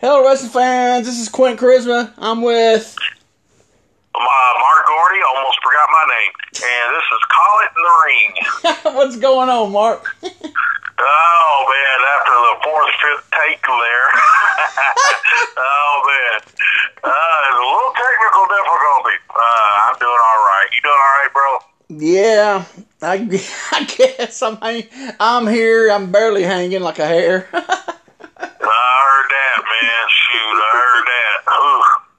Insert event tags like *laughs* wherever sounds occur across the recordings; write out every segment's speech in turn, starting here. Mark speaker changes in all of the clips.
Speaker 1: Hello, wrestling fans. This is Quentin Charisma. I'm with.
Speaker 2: Uh, Mark Gordy, almost forgot my name. And this is Call It in the Ring. *laughs*
Speaker 1: What's going on, Mark? *laughs*
Speaker 2: oh, man, after the fourth, fifth take there. *laughs* oh, man. Uh, it's a little technical difficulty. Uh, I'm doing all right. You doing all right, bro?
Speaker 1: Yeah, I, I guess I'm I'm here. I'm barely hanging like a hair.
Speaker 2: Heard that, man. Shoot, I heard that.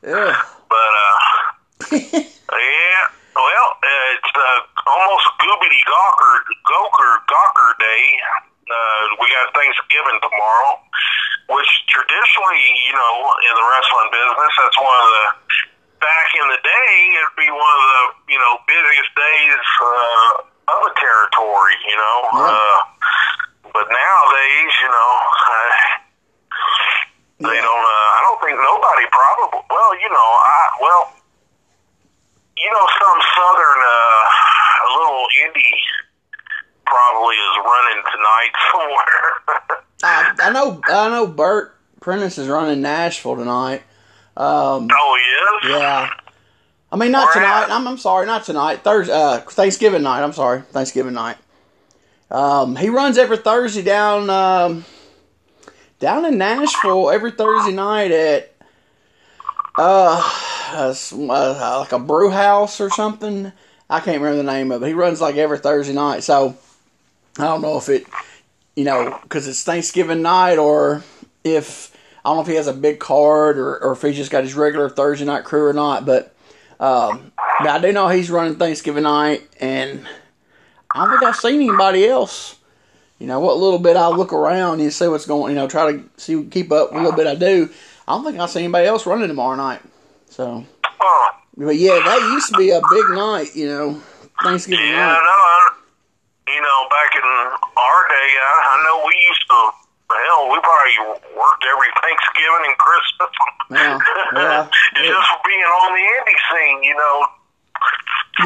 Speaker 1: Yeah.
Speaker 2: But, uh, *laughs* yeah, well, it's uh, almost Goobity Gawker, Gawker, Gawker Day. Uh, we got Thanksgiving tomorrow, which traditionally, you know, in the wrestling business, that's one of the, back in the day, it'd be one of the, you know, busiest days uh, of a territory, you know.
Speaker 1: Yeah.
Speaker 2: Uh, but nowadays, you know, uh, they
Speaker 1: Yeah.
Speaker 2: don't, uh, I don't think nobody probably, well, you know, I, well, you know, some southern, uh, a little indie probably is running tonight *laughs* somewhere.
Speaker 1: I, I know. I know. Bert Prentice is running Nashville tonight. Um,
Speaker 2: oh, yes?
Speaker 1: yeah. I mean, not
Speaker 2: Where
Speaker 1: tonight. I'm, I'm sorry, not tonight. Thursday, uh, Thanksgiving night. I'm sorry, Thanksgiving night. Um, he runs every Thursday down um, down in Nashville every Thursday night at uh, uh, like a brew house or something. I can't remember the name of it. He runs like every Thursday night. So I don't know if it, you know, because it's Thanksgiving night or if I don't know if he has a big card or, or if he's just got his regular Thursday night crew or not. But um, but I do know he's running Thanksgiving night, and I don't think I've seen anybody else. You know, what little bit I look around and see what's going. You know, try to see keep up a little bit I do. I don't think I see anybody else running tomorrow night. So, but yeah, that used to be a big night. You know, Thanksgiving
Speaker 2: Yeah,
Speaker 1: night.
Speaker 2: no, I, you know, back in our day, I, I know we used to, hell, we probably worked every Thanksgiving and Christmas.
Speaker 1: Yeah, yeah. *laughs*
Speaker 2: Just for being on the indie scene, you know.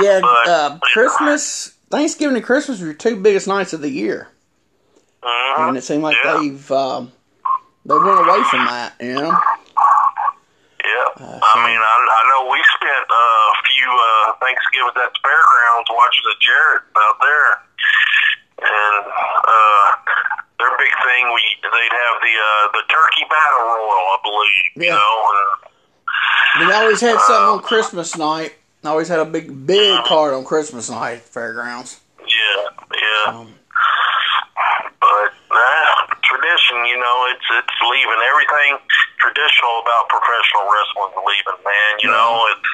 Speaker 1: Yeah,
Speaker 2: But-
Speaker 1: uh, Christmas, Thanksgiving, and Christmas are your two biggest nights of the year,
Speaker 2: Mhm.
Speaker 1: and it seemed like
Speaker 2: Yeah.
Speaker 1: they've um, they went away from that. You know.
Speaker 2: Yeah,
Speaker 1: Uh, so-
Speaker 2: I mean, I, I know we spent uh, a few uh, Thanksgivings at the fairgrounds watching the Jarrett out there, and uh, their big thing we they'd have the uh, the turkey battle royal, I believe. You
Speaker 1: Yeah.
Speaker 2: know, and
Speaker 1: We always had something on Christmas night. Always had a big, big card on Christmas night at the fairgrounds.
Speaker 2: yeah, yeah.
Speaker 1: Um,
Speaker 2: nah, tradition, you know, it's it's leaving everything traditional about professional wrestling leaving, man. You know, it's.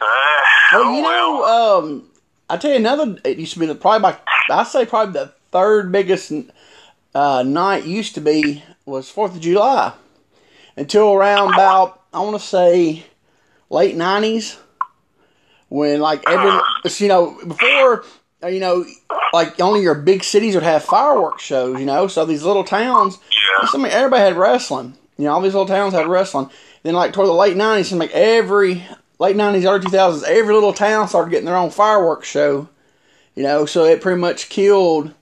Speaker 2: Uh,
Speaker 1: well, you
Speaker 2: well.
Speaker 1: know, um, I tell you another. It used to be the probably my. I say probably the third biggest uh, night used to be was Fourth of July until around about I want to say late nineties when like every *laughs* you know before you know like only your big cities would have fireworks shows you know so these little towns
Speaker 2: Yeah.
Speaker 1: I mean everybody had wrestling you know all these little towns had wrestling then like toward the late nineties like every late nineties early two thousands every little town started getting their own fireworks show you know so it pretty much killed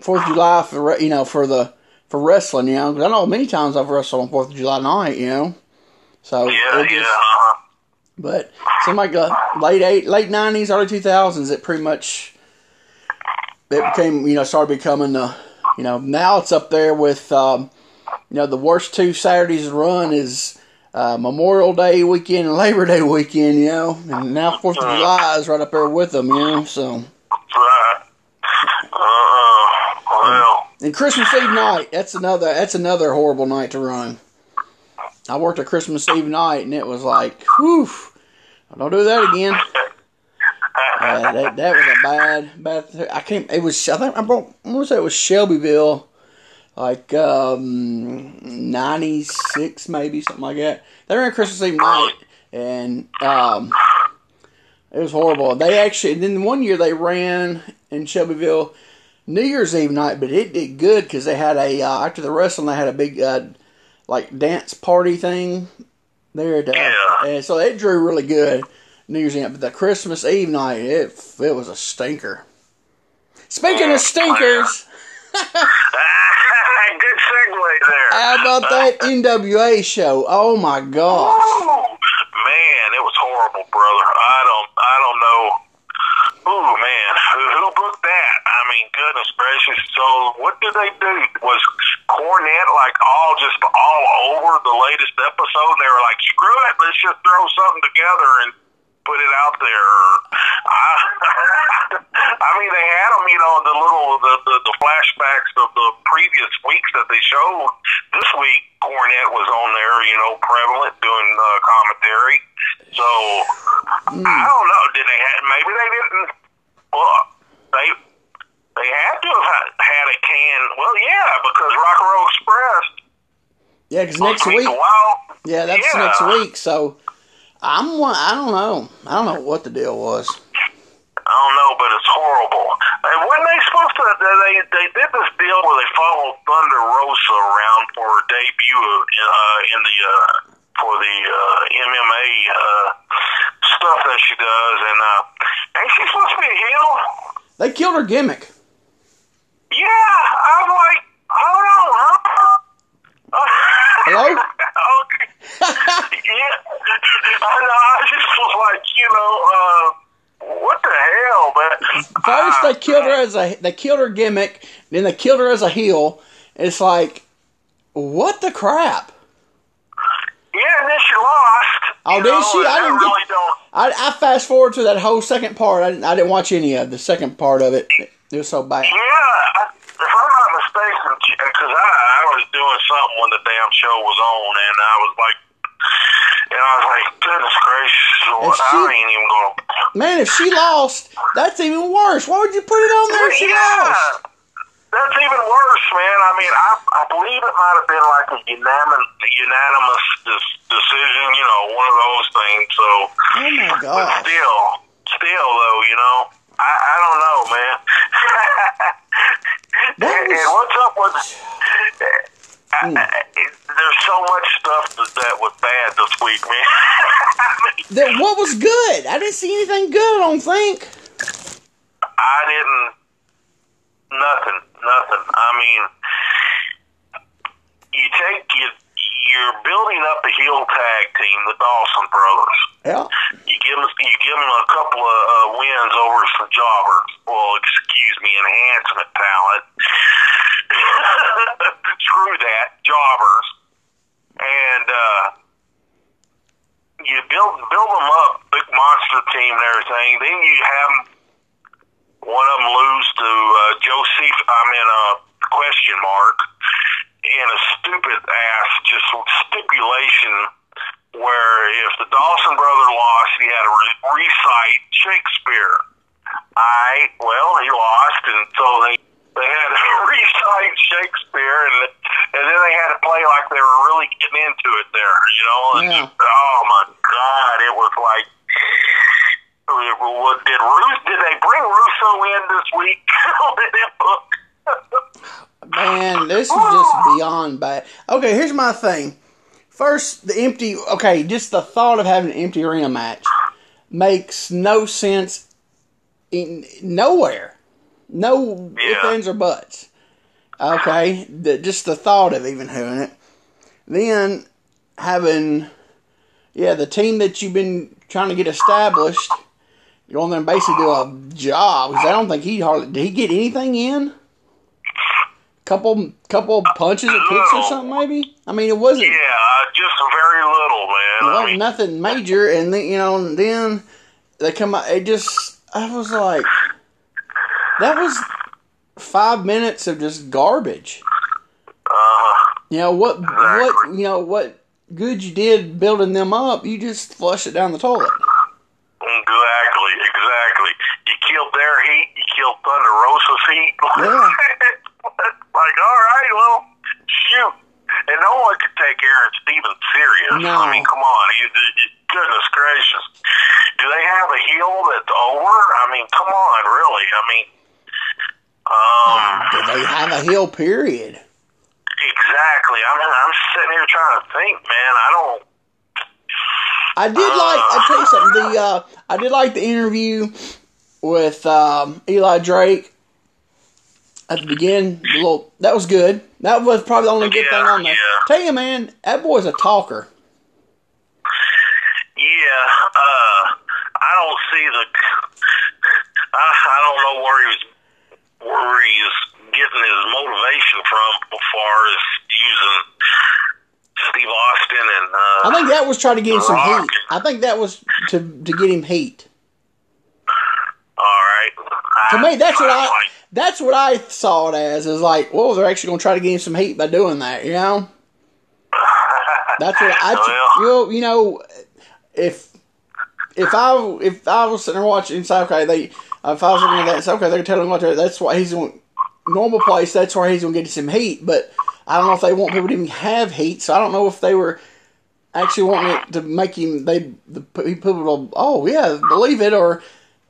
Speaker 1: Fourth of July for you know for the for wrestling you know 'Cause I know many times I've wrestled on Fourth of July night you know so
Speaker 2: Yeah,
Speaker 1: it
Speaker 2: yeah.
Speaker 1: just-
Speaker 2: Uh-huh.
Speaker 1: but seemed like uh, late eight, late nineties, early two thousands, it pretty much it became you know started becoming the you know now it's up there with um, you know the worst two Saturdays to run is uh, Memorial Day weekend and Labor Day weekend, you know, and now Fourth of July is right up there with them, you know. So
Speaker 2: Right. Uh-uh. Well,
Speaker 1: and Christmas Eve night, that's another that's another horrible night to run. I worked a Christmas Eve night and it was like, whew, I don't do that again. Uh, that, that was a bad, bad. Th- I can't. It was. I think I brought. I want to say it was Shelbyville, like um, ninety six, maybe something like that. They ran Christmas Eve night, and um, it was horrible. They actually. Then one year they ran in Shelbyville New Year's Eve night, but it did good because they had a uh, after the wrestling they had a big uh, like dance party thing there. At, uh,
Speaker 2: Yeah.
Speaker 1: and so it drew really good. New Year's Eve, but the Christmas Eve night, it it was a stinker. Speaking of stinkers, *laughs*
Speaker 2: good segue there.
Speaker 1: How about that NWA show? Oh my gosh.
Speaker 2: Ooh, man, it was horrible, brother. I don't, I don't know. Ooh, man, who, who booked that? I mean, goodness gracious. So, what did they do? Was Cornette like all just all over the latest episode? They were like, screw it, let's just throw something together and put it out there. I, *laughs* I mean, they had them, you know, the little the, the the flashbacks of the previous weeks that they showed. This week, Cornette was on there, you know, prevalent doing uh, commentary. So I don't know. Did they have? Maybe they didn't. Well, they they had to have had- a can. Well, yeah, because Rock and Roll Express.
Speaker 1: Yeah, because next week.
Speaker 2: Wow.
Speaker 1: Yeah, that's
Speaker 2: Yeah.
Speaker 1: next week. So I'm. one- I don't know. I don't know what the deal was.
Speaker 2: I don't know, but it's horrible. And when they supposed to? They they did this deal where they followed Thunder Rosa around for her debut uh, in the uh, for the uh, MMA uh, stuff that she does, and uh, ain't she supposed to be a heel?
Speaker 1: They killed her gimmick.
Speaker 2: Yeah, I'm like, hold on, huh?
Speaker 1: Hello? *laughs*
Speaker 2: yeah, I. I just was like, you know, uh, what the hell, man?
Speaker 1: First, they killed her as a. They killed her gimmick. Then they killed her as a heel. It's like, what the crap?
Speaker 2: Yeah, and then she lost.
Speaker 1: Oh, did she? I didn't get-
Speaker 2: don't.
Speaker 1: I, I fast forward to that whole second part. I didn't, I didn't watch any of the second part of it. It was so bad.
Speaker 2: Yeah, I, if I'm not mistaken, because I, I was doing something when the damn show was on, and I was like, and I was like, goodness gracious,
Speaker 1: And
Speaker 2: I ain't even gonna.
Speaker 1: Man, if she lost, that's even worse. Why would you put it on there if she lost?
Speaker 2: That's even worse, man. I mean, I I believe it might have been like a unanimous unanimous dis- decision, you know, one of those things. So,
Speaker 1: Oh my
Speaker 2: but still, still though, you know, I I don't know, man. *laughs*
Speaker 1: That
Speaker 2: and,
Speaker 1: was-
Speaker 2: and what's up with? I,
Speaker 1: Hmm.
Speaker 2: I, there's so much stuff that, that was bad this week, man. I *laughs*
Speaker 1: That what was good? I didn't see anything good. I don't think.
Speaker 2: I didn't. Nothing. Nothing. I mean, you take you. You're building up a heel tag team, the Dawson brothers.
Speaker 1: Yeah.
Speaker 2: You give them, you give them a couple of uh, wins over some jobbers. Well, excuse me, enhancement talent. Screw that, jobbers. And uh, you build build them up, big monster team and everything. Then you have one of them lose to uh, Joseph. I mean, uh, question mark, in a stupid ass just stipulation where if the Dawson brother lost, he had to re- recite Shakespeare. I well, he lost, and so they they had to recite Shakespeare, and and then they had to play like they were really getting into it there, you know. And,
Speaker 1: Yeah.
Speaker 2: Oh my God, it was like. What did Ruth? Did they bring Russo in this week? With that book?
Speaker 1: Man, this is just beyond bad. Okay, here's my thing. First, the empty. Okay, just the thought of having an empty arena match makes no sense in nowhere. No ifs,
Speaker 2: Yeah.
Speaker 1: ands, or buts. Okay, the, just the thought of even doing it. Then having, yeah, the team that you've been trying to get established. Go on there and basically do a job because I don't think he hardly did he get anything in. Couple couple punches or kicks or something maybe. I mean it wasn't
Speaker 2: Yeah, uh, just very little, man.
Speaker 1: it
Speaker 2: I mean,
Speaker 1: nothing major, and then you know and then they come out. It just I was like that was five minutes of just garbage.
Speaker 2: uh,
Speaker 1: You know what what you know what good you did building them up. You just flush it down the toilet.
Speaker 2: exactly, exactly. You killed their heat. You killed Thunder Rosa's heat.
Speaker 1: Yeah. *laughs*
Speaker 2: like, all right, well, shoot. And no one could take Aaron Stevens serious.
Speaker 1: No.
Speaker 2: I mean, come on. He, he- goodness gracious. Do they have a heel that's over? I mean, come on, really. I mean, um,
Speaker 1: Did they have a heel period?
Speaker 2: exactly. I mean, I'm sitting here trying to think, man. I don't.
Speaker 1: I did like. I tell you something. The uh, I did like the interview with um, Eli Drake. At the beginning. Little that was good. That was probably the only good
Speaker 2: Yeah,
Speaker 1: thing on there.
Speaker 2: yeah.
Speaker 1: Tell you, man, that boy's a talker.
Speaker 2: Yeah, uh, I don't see the. I, I don't know where he was, where he is getting his motivation from, as far as using Steve Austin and. Uh,
Speaker 1: I think that was trying to get him some heat. I think that was to to get him heat.
Speaker 2: All right.
Speaker 1: To me, that's what I that's what I saw it as. Is like, well, they're actually going to try to get him some heat by doing that. You know. *laughs* That's what I.
Speaker 2: Well.
Speaker 1: You know, if if I if I was sitting there watching, it's okay. They if I was looking at that, it's okay. They're telling him what that's why he's going normal place. That's where he's going to get some heat. But I don't know if they want people to even have heat. So I don't know if they were actually wanting it to make him. They the people will oh yeah believe it or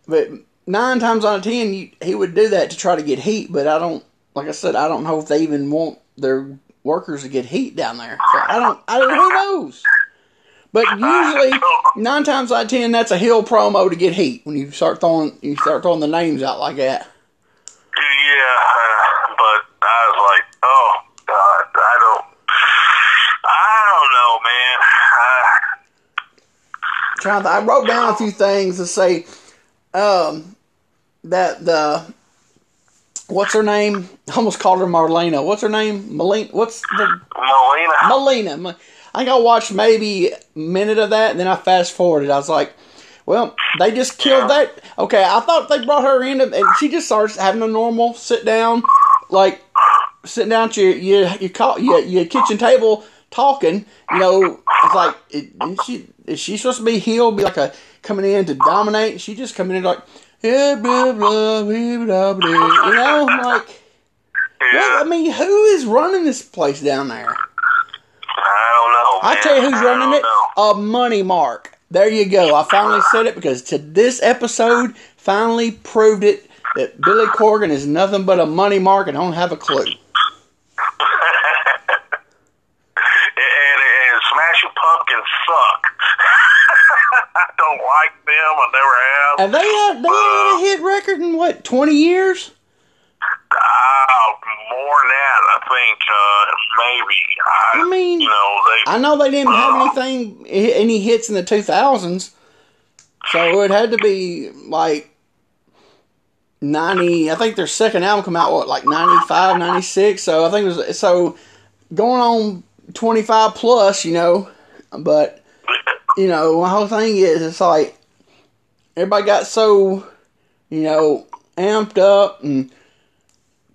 Speaker 1: but nine times out of ten you, he would do that to try to get heat. But I don't like I said I don't know if they even want their workers to get heat down there. So I don't. I don't. Who knows? But usually, nine times out of ten, that's a heel promo to get heat. When you start throwing, you start throwing the names out like that.
Speaker 2: Yeah, but I was like, oh God, I don't, I don't know, man. I,
Speaker 1: Trying to, I wrote down a few things to say um, that the what's her name? I almost called her Marlena. What's her name? Melina. What's the
Speaker 2: Melina.
Speaker 1: Melina? I think I watched maybe a minute of that, and then I fast forwarded. I was like, well, they just killed that. Okay, I thought they brought her in, and she just starts having a normal sit down, like sitting down at your your your, your, your kitchen table talking. You know, it's like is she is she supposed to be healed? Be like a coming in to dominate? She just coming in like. Yeah, blah, blah, blah, blah, blah. You know, like,
Speaker 2: yeah,
Speaker 1: what? I mean, who is running this place down there?
Speaker 2: I don't know.
Speaker 1: I tell you who's running it.
Speaker 2: know.
Speaker 1: A money mark. There you go. I finally said it because to this episode finally proved it that Billy Corgan is nothing but a money mark and don't have a clue. *laughs*
Speaker 2: and, and Smashing Pumpkins suck. I don't like them. I never have.
Speaker 1: And they had they had a hit record in what twenty years?
Speaker 2: Uh, more than that, I think. Uh, maybe. I,
Speaker 1: I mean,
Speaker 2: you know, they.
Speaker 1: I know they didn't have anything any hits in the two thousands, so it had to be like ninety. I think their second album come out what like 95, 96. So I think it was so going on twenty five plus, you know. But *laughs* you know, my whole thing is it's like everybody got so you know amped up and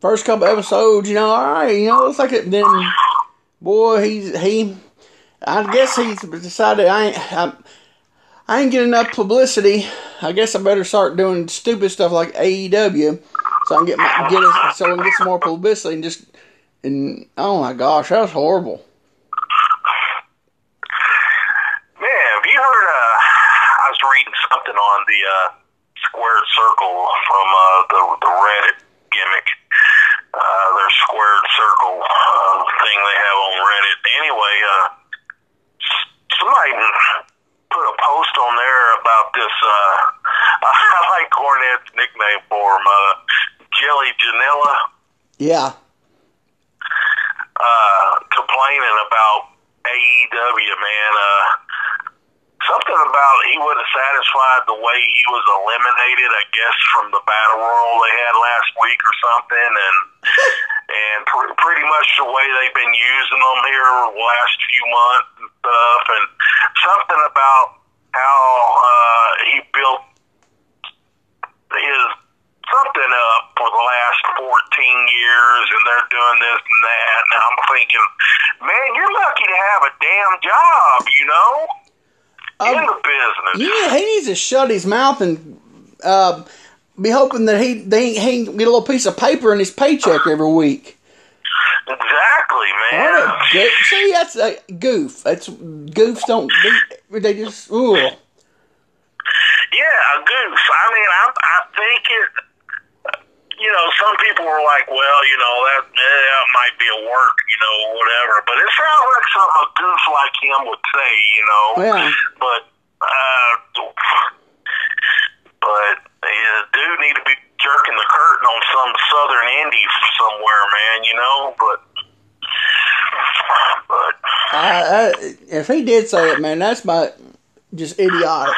Speaker 1: first couple episodes, you know, all right, you know, it's like it. Then boy, he's he. I guess he's decided I ain't. I, I ain't getting enough publicity. I guess I better start doing stupid stuff like AEW, so I can get my get it, so I can get some more publicity and just and oh my gosh, that was horrible.
Speaker 2: Man, have you heard? Uh, I was reading something on the uh, squared circle from uh, the the Reddit gimmick. Uh, their squared circle uh, thing they have on Reddit. Anyway, uh, somebody put a post on there about this. Uh, *laughs* I like Cornette's nickname for him, uh, Jelly Janela.
Speaker 1: Yeah,
Speaker 2: uh, complaining about AEW, man. Uh, something about he wasn't satisfied the way he was eliminated, I guess, from the battle royal they had last week or something, and *laughs* and pr- pretty much the way they've been using them here the last few months and stuff, and something about how uh, he built his something up for the last 14 years and they're doing this and that. And I'm thinking, man, you're lucky to have a damn job, you know, in
Speaker 1: Um,
Speaker 2: the business.
Speaker 1: yeah, he needs to shut his mouth and uh, be hoping that he they he can get a little piece of paper in his paycheck every week.
Speaker 2: Exactly, man.
Speaker 1: What a go- See, that's a goof. That's goofs don't they, they just ooh.
Speaker 2: Yeah, a goose. I mean, I, I think it. You know, some people were like, "Well, you know, that that might be a work, you know, whatever." But it sounds like something a goose like him would say, you know.
Speaker 1: Yeah.
Speaker 2: But, uh, but yeah, dude need to be jerking the curtain on some southern indie somewhere, man. You know, but but
Speaker 1: I, I, if he did say it, man, that's about just idiotic.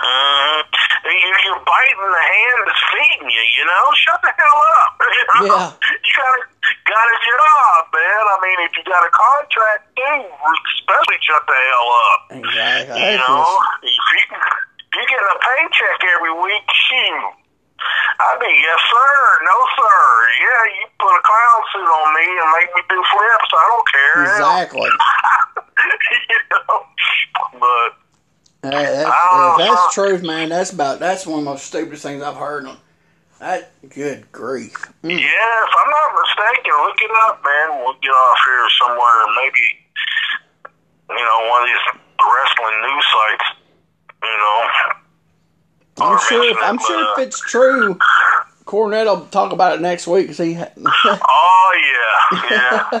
Speaker 2: uh, you, you're biting the hand that's feeding you. You know, shut the hell up. You know? *laughs*
Speaker 1: Yeah.
Speaker 2: You got a got a job, man. I mean, if you got a contract, too, especially shut the hell up.
Speaker 1: Exactly.
Speaker 2: You know, if you if you get a paycheck every week, shoot. I'd be yes sir, no sir. Yeah, you put a clown suit on me and make me do flips. I don't care.
Speaker 1: exactly. *laughs*
Speaker 2: you know, but
Speaker 1: Hey, that's,
Speaker 2: Oh,
Speaker 1: if that's
Speaker 2: huh.
Speaker 1: truth, man. That's about that's one of the most stupidest things I've heard. On that, good grief. Mm.
Speaker 2: yeah, if I'm not mistaken, look it up, man. We'll get off here somewhere, maybe you know one of these wrestling news sites. You know,
Speaker 1: I'm sure. If, I'm
Speaker 2: but,
Speaker 1: sure
Speaker 2: uh,
Speaker 1: if it's true, Cornette will talk about it next week. See. *laughs*
Speaker 2: Oh yeah, yeah. *laughs*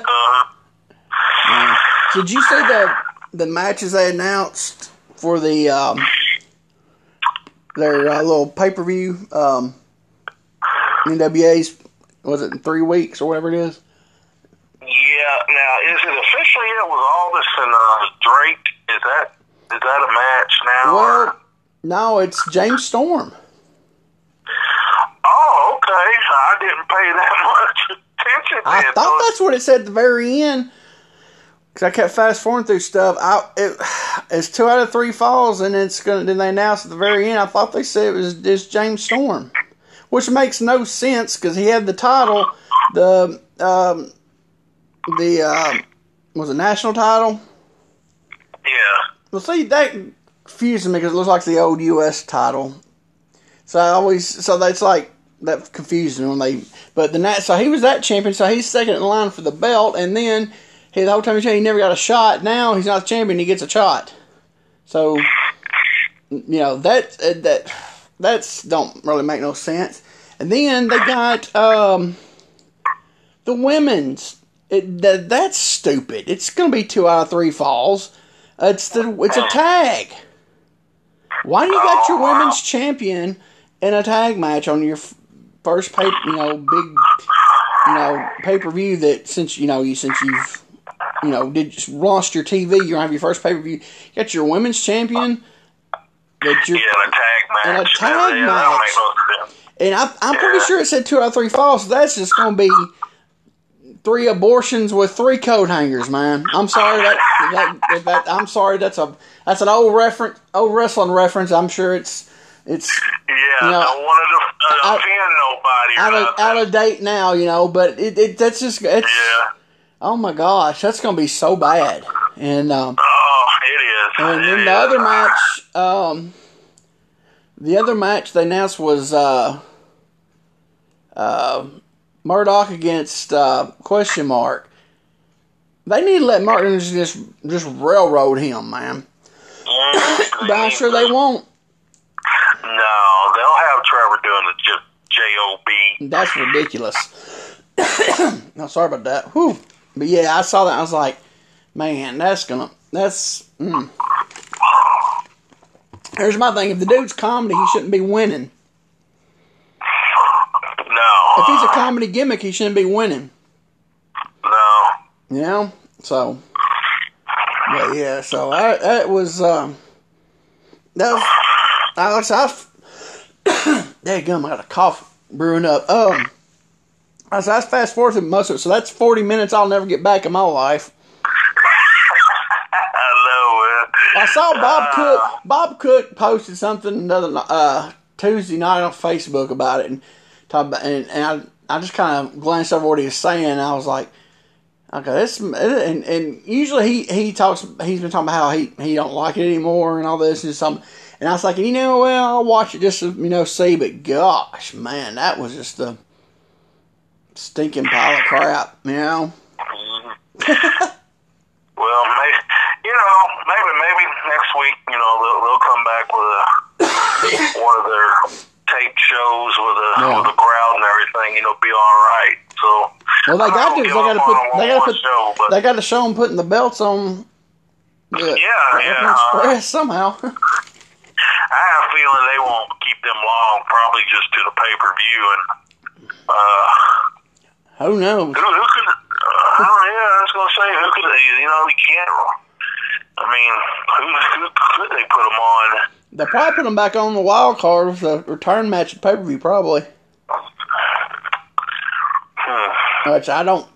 Speaker 2: uh,
Speaker 1: Did you see the the matches they announced for the um, their uh, little pay per view um, NWA's was it in three weeks or whatever it is?
Speaker 2: Yeah. Now, is it official yet with Aldis and uh, Drake? Is that is that a match now?
Speaker 1: Well,
Speaker 2: or?
Speaker 1: no, it's James Storm.
Speaker 2: Oh, okay. I didn't pay that *laughs* much attention.
Speaker 1: I
Speaker 2: then,
Speaker 1: thought that's what it said at the very end. Cause I kept fast forwarding through stuff. I it, it's two out of three falls, and it's gonna. Then they announced at the very end. I thought they said it was just James Storm, which makes no sense because he had the title, the um, the um, was it national title.
Speaker 2: Yeah.
Speaker 1: Well, see that confuses me because it looks like the old U.S. title. So I always so that's like that confuses me when they. But the nat so he was that champion, so he's second in line for the belt, and then he the whole time he never got a shot. Now he's not the champion, he gets a shot. So you know that uh, that that's don't really make no sense. And then they got um the women's. It, that, that's stupid. It's to be two out of three falls. It's the it's a tag. Why do you got your women's champion in a tag match on your f- first pay you know big you know pay per view that since you know you since you've you know did lost your TV gonna have your first pay per view. You got your women's champion that you're
Speaker 2: Yeah, and a tag match.
Speaker 1: And a tag
Speaker 2: yeah,
Speaker 1: match. and I, I'm pretty sure it said two out of three falls. So that's just going to be three abortions with three coat hangers, man. I'm sorry that, that, that I'm sorry that's a that's an old reference, old wrestling reference. I'm sure it's it's
Speaker 2: Yeah,
Speaker 1: You know,
Speaker 2: don't want to uh, offend nobody.
Speaker 1: out of out of date now, you know. But it, it that's just it's
Speaker 2: yeah.
Speaker 1: oh my gosh, that's going to be so bad. And um,
Speaker 2: Oh.
Speaker 1: And then the other match, um, the other match they announced was uh, uh, Murdoch against uh, question mark. They need to let Martin just just railroad him, man.
Speaker 2: Mm,
Speaker 1: But I'm sure they won't.
Speaker 2: No, they'll have Trevor doing the j- J-O-B.
Speaker 1: That's ridiculous. *coughs* no, sorry about that. Whew. But yeah, I saw that. I was like, man, that's gonna. That's. Mm. Here's my thing: if the dude's comedy, he shouldn't be winning.
Speaker 2: No.
Speaker 1: If he's a comedy gimmick, he shouldn't be winning.
Speaker 2: No.
Speaker 1: You know? So, but yeah, so I, that was, um, that was, I was, I, there gum, I got a cough brewing up. Um, I was, I fast forward through most of it, so that's 40 minutes I'll never get back in my life.
Speaker 2: I
Speaker 1: saw Bob Cook, *laughs* Bob Cook posted something another, uh, Tuesday night on Facebook about it and talk about, and, and I, I just kind of glanced over what he was saying and I was like, Okay, this and, and usually he, he talks he's been talking about how he, he don't like it anymore and all this and something and I was like you know well I'll watch it just to you know see but gosh man that was just a stinking pile of crap you know? *laughs*
Speaker 2: Well, maybe, you know, maybe maybe next week, you know, they'll, they'll come back with a *coughs* one of their tape shows with a
Speaker 1: Yeah.
Speaker 2: with a crowd and everything. You know, be all right. So
Speaker 1: well they
Speaker 2: I
Speaker 1: got to they got to put they got to put
Speaker 2: show, but
Speaker 1: they got to show them putting the belts on the
Speaker 2: Yeah, yeah.
Speaker 1: Express somehow *laughs*
Speaker 2: I have a feeling they won't keep them long. Probably just to the pay per view, and Uh,
Speaker 1: Who knows?
Speaker 2: who, who could? Uh, yeah, I was gonna say who could? You know, you can't. I mean, who, who could they put them on?
Speaker 1: They probably put them back on the wild card with the return match at pay per view, probably.
Speaker 2: Hmm.
Speaker 1: Which I don't.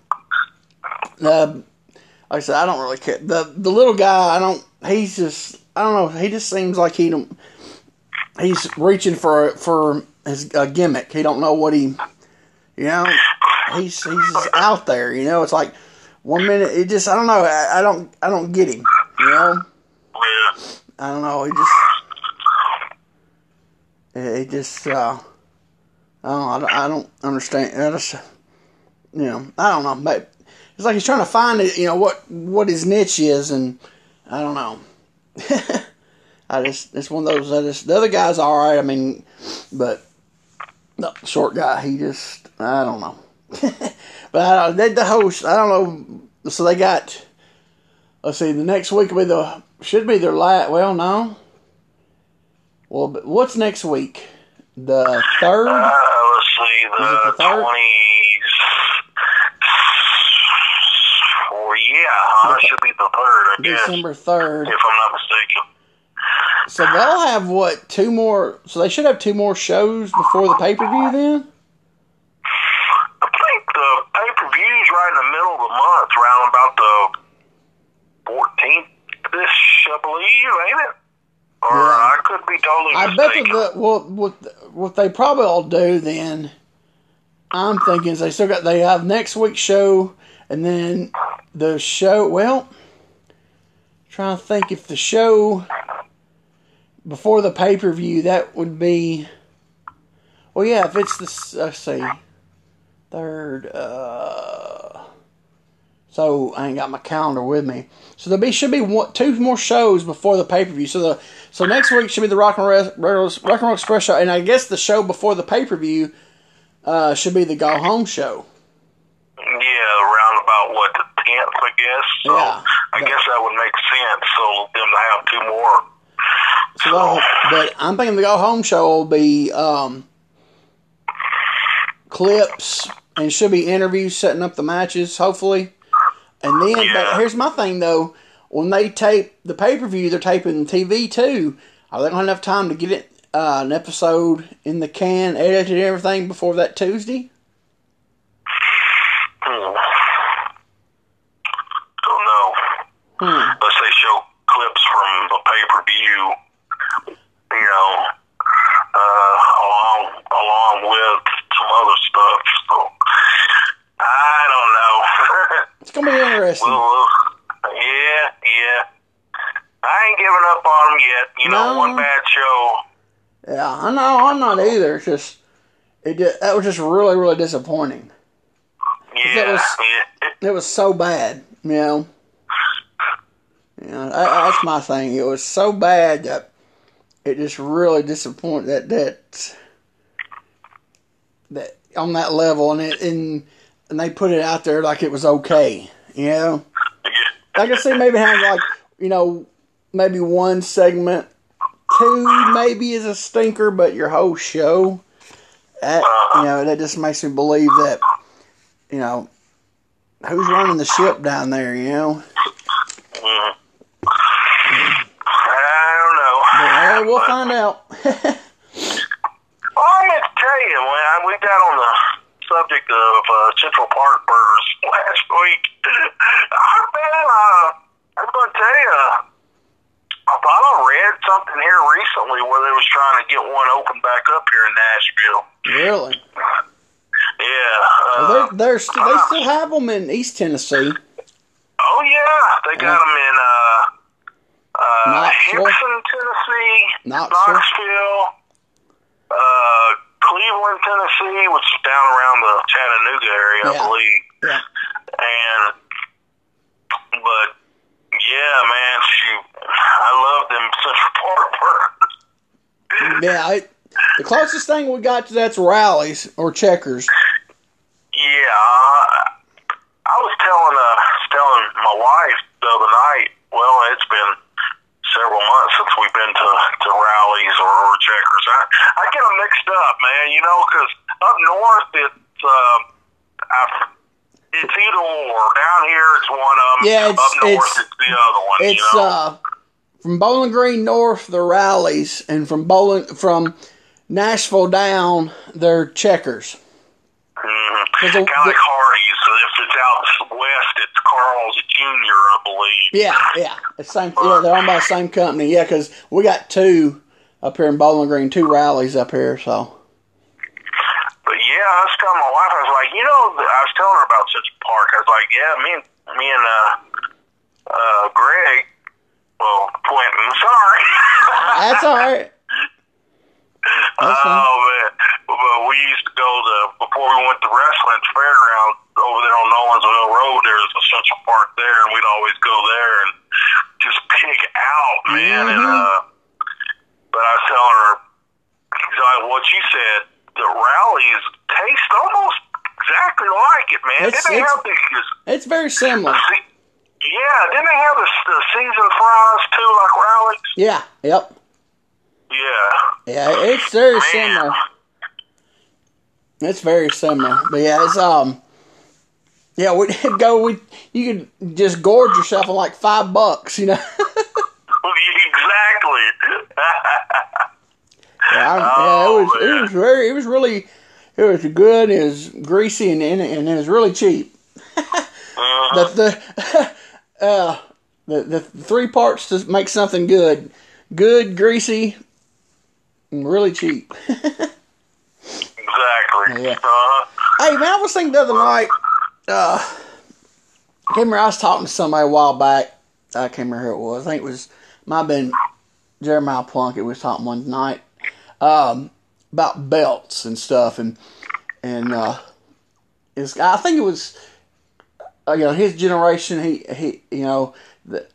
Speaker 1: Uh, like I said, I don't really care. The the little guy, I don't. He's just. I don't know. He just seems like he don't. He's reaching for for his a gimmick. He don't know what he. You know, he's he's just out there. You know, it's like one minute. It just. I don't know. I, I don't. I don't get him. You know.
Speaker 2: Yeah.
Speaker 1: I don't know. He just. It just. Uh, I don't. I don't, understand. I just. You know. I don't know. But it's like he's trying to find it. You know what what his niche is, and I don't know. *laughs* I just it's one of those. I just the other guy's all right. I mean, but the short guy, he just I don't know. *laughs* but I don't. They, the host, I don't know. So they got. Let's see. The next week will be the should be their last. Well, no. Well, what's next week? The third.
Speaker 2: Uh, let's see,
Speaker 1: the
Speaker 2: the
Speaker 1: third?
Speaker 2: twenty. Well, yeah, huh? It should be the third, I guess,
Speaker 1: December third.
Speaker 2: if I'm not mistaken.
Speaker 1: So they'll have what two more? So they should have two more shows before the pay per view. Then
Speaker 2: I think the pay per view's right in the middle of the month, around about the 14th ish, I believe, ain't it? Or
Speaker 1: Yeah.
Speaker 2: I could be totally
Speaker 1: I bet that the well, what what they probably all do then. I'm thinking is they still got they have next week's show and then the show. Well, trying to think if the show before the pay per view that would be. Well, yeah, if it's the let's see, third. uh So I ain't got my calendar with me. So there be should be one, two more shows before the pay per view. So the so next week should be the Rock and Roll, Rock and Roll Express show, and I guess the show before the pay per view uh, should be the Go Home show.
Speaker 2: Yeah, around about what the 10th, I guess. So
Speaker 1: Yeah,
Speaker 2: I guess that would make sense. So them to have two more.
Speaker 1: So the- but I'm thinking the Go Home show will be um, clips and should be interviews setting up the matches, hopefully. And then, but here's my thing though: when they tape the pay per view, they're taping TV too. Are they gonna have enough time to get it uh, an episode in the can, edited and everything before that Tuesday?
Speaker 2: Hmm. Don't know.
Speaker 1: Hmm.
Speaker 2: Unless they show clips from the pay per view, you know, uh, along along with some other stuff. So I don't know.
Speaker 1: It's gonna be interesting.
Speaker 2: well, uh, yeah, yeah. I ain't giving up on them yet. You know, one bad show.
Speaker 1: Yeah, I know. I'm not either. It's just it. ju- That was just really, really disappointing.
Speaker 2: Yeah,
Speaker 1: was-
Speaker 2: yeah.
Speaker 1: It was so bad, you know. Know, that, that's my thing. It was so bad that it just really disappointed that that that on that level, and it and and they put it out there like it was okay, you know. I can see maybe having like you know maybe one segment, two maybe is a stinker, but your whole show, that you know that just makes me believe that you know who's running the ship down there, you know.
Speaker 2: Mm. I don't know.
Speaker 1: But, uh, we'll find out.
Speaker 2: I meant to tell you, when I, we got on the subject of uh, Central Park burgers last week, *laughs* I man, uh, I'm going to tell you, I thought I read something here recently where they was trying to get one open back up here in Nashville.
Speaker 1: really?
Speaker 2: Yeah. Uh,
Speaker 1: Well, they're, they're st- they still have them in East Tennessee.
Speaker 2: oh yeah, they got them in uh, uh,
Speaker 1: Knoxville?
Speaker 2: Hixson, Tennessee,
Speaker 1: Knoxville?
Speaker 2: Knoxville, uh, Cleveland, Tennessee, which is down around the Chattanooga area, I believe.
Speaker 1: Yeah.
Speaker 2: And but yeah, man, shoot, I love them Central Park burgers.
Speaker 1: Yeah, I, the closest thing we got to that's Rally's or checkers.
Speaker 2: Yeah, uh, I was telling uh telling my wife the other night. Well, it's been several months since been to to Rally's or, or checkers. I I get them mixed up, man. You know, because up north, it's um, I, it's either or. Down here, it's one of them.
Speaker 1: Yeah, it's-
Speaker 2: up north,
Speaker 1: it's-
Speaker 2: it's, the other one.
Speaker 1: It's
Speaker 2: you know?
Speaker 1: uh from Bowling Green north the Rally's, and from Bowling from Nashville down they're checkers.
Speaker 2: Mhm.
Speaker 1: The-
Speaker 2: Kind of like Hardee's. If it's out west, it's Carl's Jr., I believe.
Speaker 1: Yeah, yeah, it's same. Yeah, they're owned by the same company. Yeah, because we got two up here in Bowling Green, two rallies up here. So
Speaker 2: But yeah, I was telling my wife, I was like, you know, I was telling her about Central Park. I was like, yeah, me and me and uh, uh, Greg, well, Quentin, sorry. *laughs*
Speaker 1: that's all right. *laughs*
Speaker 2: Oh man, but we used to go to before we went to wrestling at the fairground over there on Nolensville Road. There's a Central Park there, and we'd always go there and just pig out, man. And
Speaker 1: Mhm.
Speaker 2: uh, but I was telling her exactly what you said. The Rally's taste almost exactly like it, man.
Speaker 1: It's-
Speaker 2: Didn't
Speaker 1: it's-
Speaker 2: have the,
Speaker 1: It's very similar.
Speaker 2: the yeah? Didn't they have the, the seasoned fries too, like Rally's?
Speaker 1: Yeah. Yep.
Speaker 2: Yeah.
Speaker 1: Yeah. It's very
Speaker 2: Man.
Speaker 1: similar. It's very similar. But yeah, it's um. Yeah, we'd *laughs* go. We you could just gorge yourself on like five bucks, you know. *laughs* *laughs*
Speaker 2: exactly.
Speaker 1: Yeah, I,
Speaker 2: Oh,
Speaker 1: yeah, it was it was very it was really it was good. It was greasy and and, and it was really cheap.
Speaker 2: Mhm.
Speaker 1: The the uh the the three parts to make something good, good, greasy, and really cheap.
Speaker 2: Exactly.
Speaker 1: Yeah.
Speaker 2: Uh-huh.
Speaker 1: hey man, I was thinking the other night. Uh, I remember. I was talking to somebody a while back. I can't remember who it was. I think it was might have been Jeremiah Plunkett we was talking one night um, about belts and stuff, and and uh, I think it was uh, you know his generation. He he you know the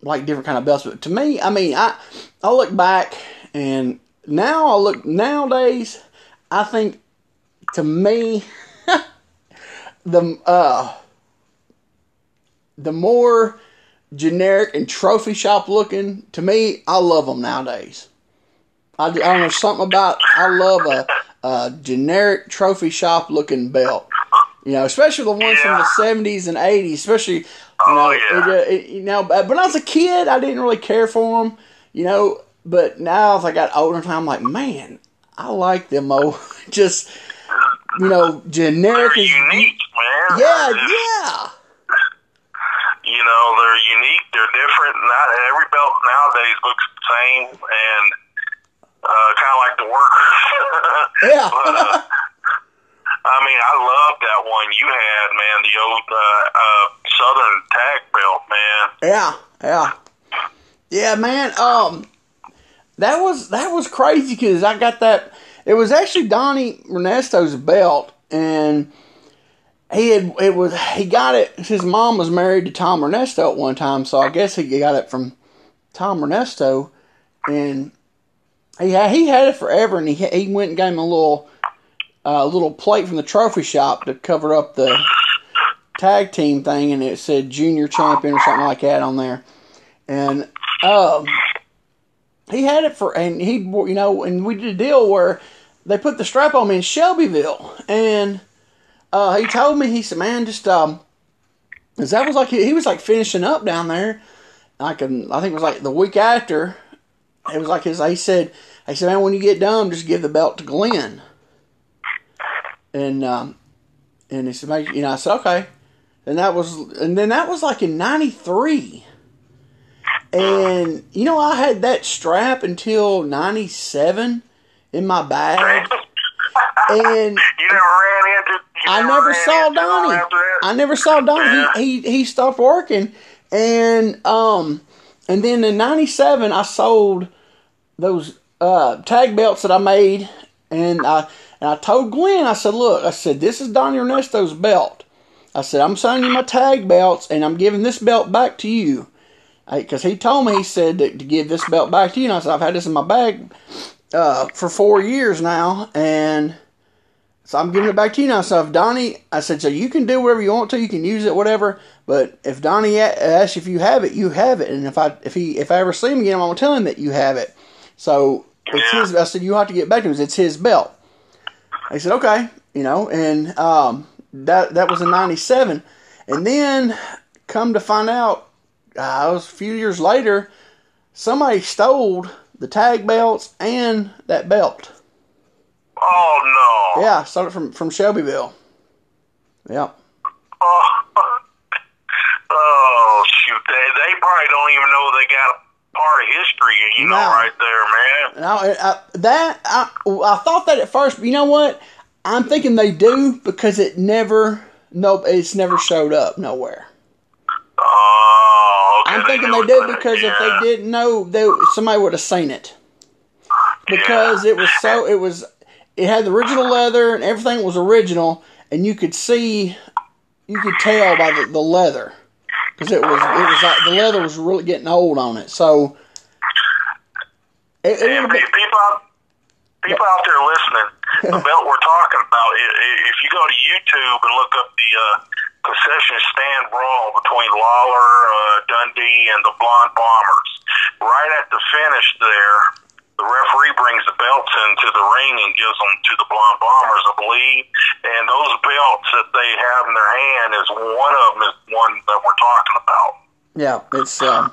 Speaker 1: like different kind of belts, but to me, I mean, I I look back and now I look nowadays. I think to me the uh the more generic and trophy shop looking to me i love them nowadays. I, I don't know something about i love a, a generic trophy shop looking belt. You know especially the ones from the 70s and 80s especially you know
Speaker 2: Oh, yeah.
Speaker 1: it, it, you know but when i was a kid i didn't really care for them you know but now as i got older i'm like man i like them oh *laughs* just you know generic
Speaker 2: They're
Speaker 1: as
Speaker 2: unique, man.
Speaker 1: yeah,
Speaker 2: just-
Speaker 1: yeah.
Speaker 2: You know, they're unique. They're different. Not every belt nowadays looks the same, and uh, kind of like the workers. *laughs*
Speaker 1: Yeah.
Speaker 2: But, uh, I mean, I love that one you had, man. The old uh, uh, Southern tag belt, man.
Speaker 1: Yeah, yeah, yeah, man. Um, that was that was crazy because I got that. It was actually Donnie Renesto's belt, and he had it was he got it. His mom was married to Tom Renesto at one time, so I guess he got it from Tom Renesto, and he had, he had it forever, and he he went and gave him a little uh, little plate from the trophy shop to cover up the tag team thing, and it said junior champion or something like that on there. And um, he had it for, and he, you know, and we did a deal where they put the strap on me in Shelbyville, and uh, he told me, he said, man, just um, cause that was like he, he was like finishing up down there. Like um, I think it was like the week after. It was like his. He said, he said, man, when you get done, just give the belt to Glenn. And um, and he said, make, you know, I said, okay. And that was, and then that was like in '93. And you know, I had that strap until '97 in my bag, and *laughs*
Speaker 2: You never ran into.
Speaker 1: I never saw Donnie. I never saw Donnie.
Speaker 2: Yeah.
Speaker 1: He, he he stopped working, and um, and then in '97 I sold those uh tag belts that I made, and I and I told Glenn I said, look, I said this is Donnie Renesto's belt. I said I'm selling you my tag belts, and I'm giving this belt back to you. Because he told me, he said that to give this belt back to you. And I said, I've had this in my bag uh, for four years now. And so I'm giving it back to you now. So if Donnie, I said, so you can do whatever you want to, you can use it, whatever. But if Donnie asks if you have it, you have it. And if I if he if I ever see him again, I'm gonna tell him that you have it. So it's his. I said you have to get back to him. It's his belt. They said, okay, you know, and um, that that was in '97, and then come to find out, uh, it was a few years later, somebody stole the tag belts and that belt.
Speaker 2: Oh no.
Speaker 1: Yeah, it from from Shelbyville. Yep.
Speaker 2: Oh, *laughs* oh shoot! They they probably don't even know they got a part of history. You know,
Speaker 1: No.
Speaker 2: right there, man.
Speaker 1: Now, I, that I, I thought that at first, but you know what? I'm thinking they do because it never, nope, it's never showed up nowhere.
Speaker 2: Oh, okay.
Speaker 1: I'm thinking
Speaker 2: know
Speaker 1: they did because if
Speaker 2: yeah.
Speaker 1: they didn't know, they somebody would have seen it because it was so it was it had the original leather and everything was original, and you could see, you could tell by the, the leather because it was it was like the leather was really getting old on it. So it, it
Speaker 2: Yeah,
Speaker 1: been,
Speaker 2: people out, people out there listening, the *laughs* belt we're talking about. If you go to YouTube and look up the uh, concession stand brawl between Lawler, uh, Dundee, and the Blonde Bombers, right at the finish there, the referee brings the belts into the ring and gives them to the Blonde Bombers, I believe. And those belts that they have in their hand is one of them is one that we're talking about.
Speaker 1: Yeah, it's um,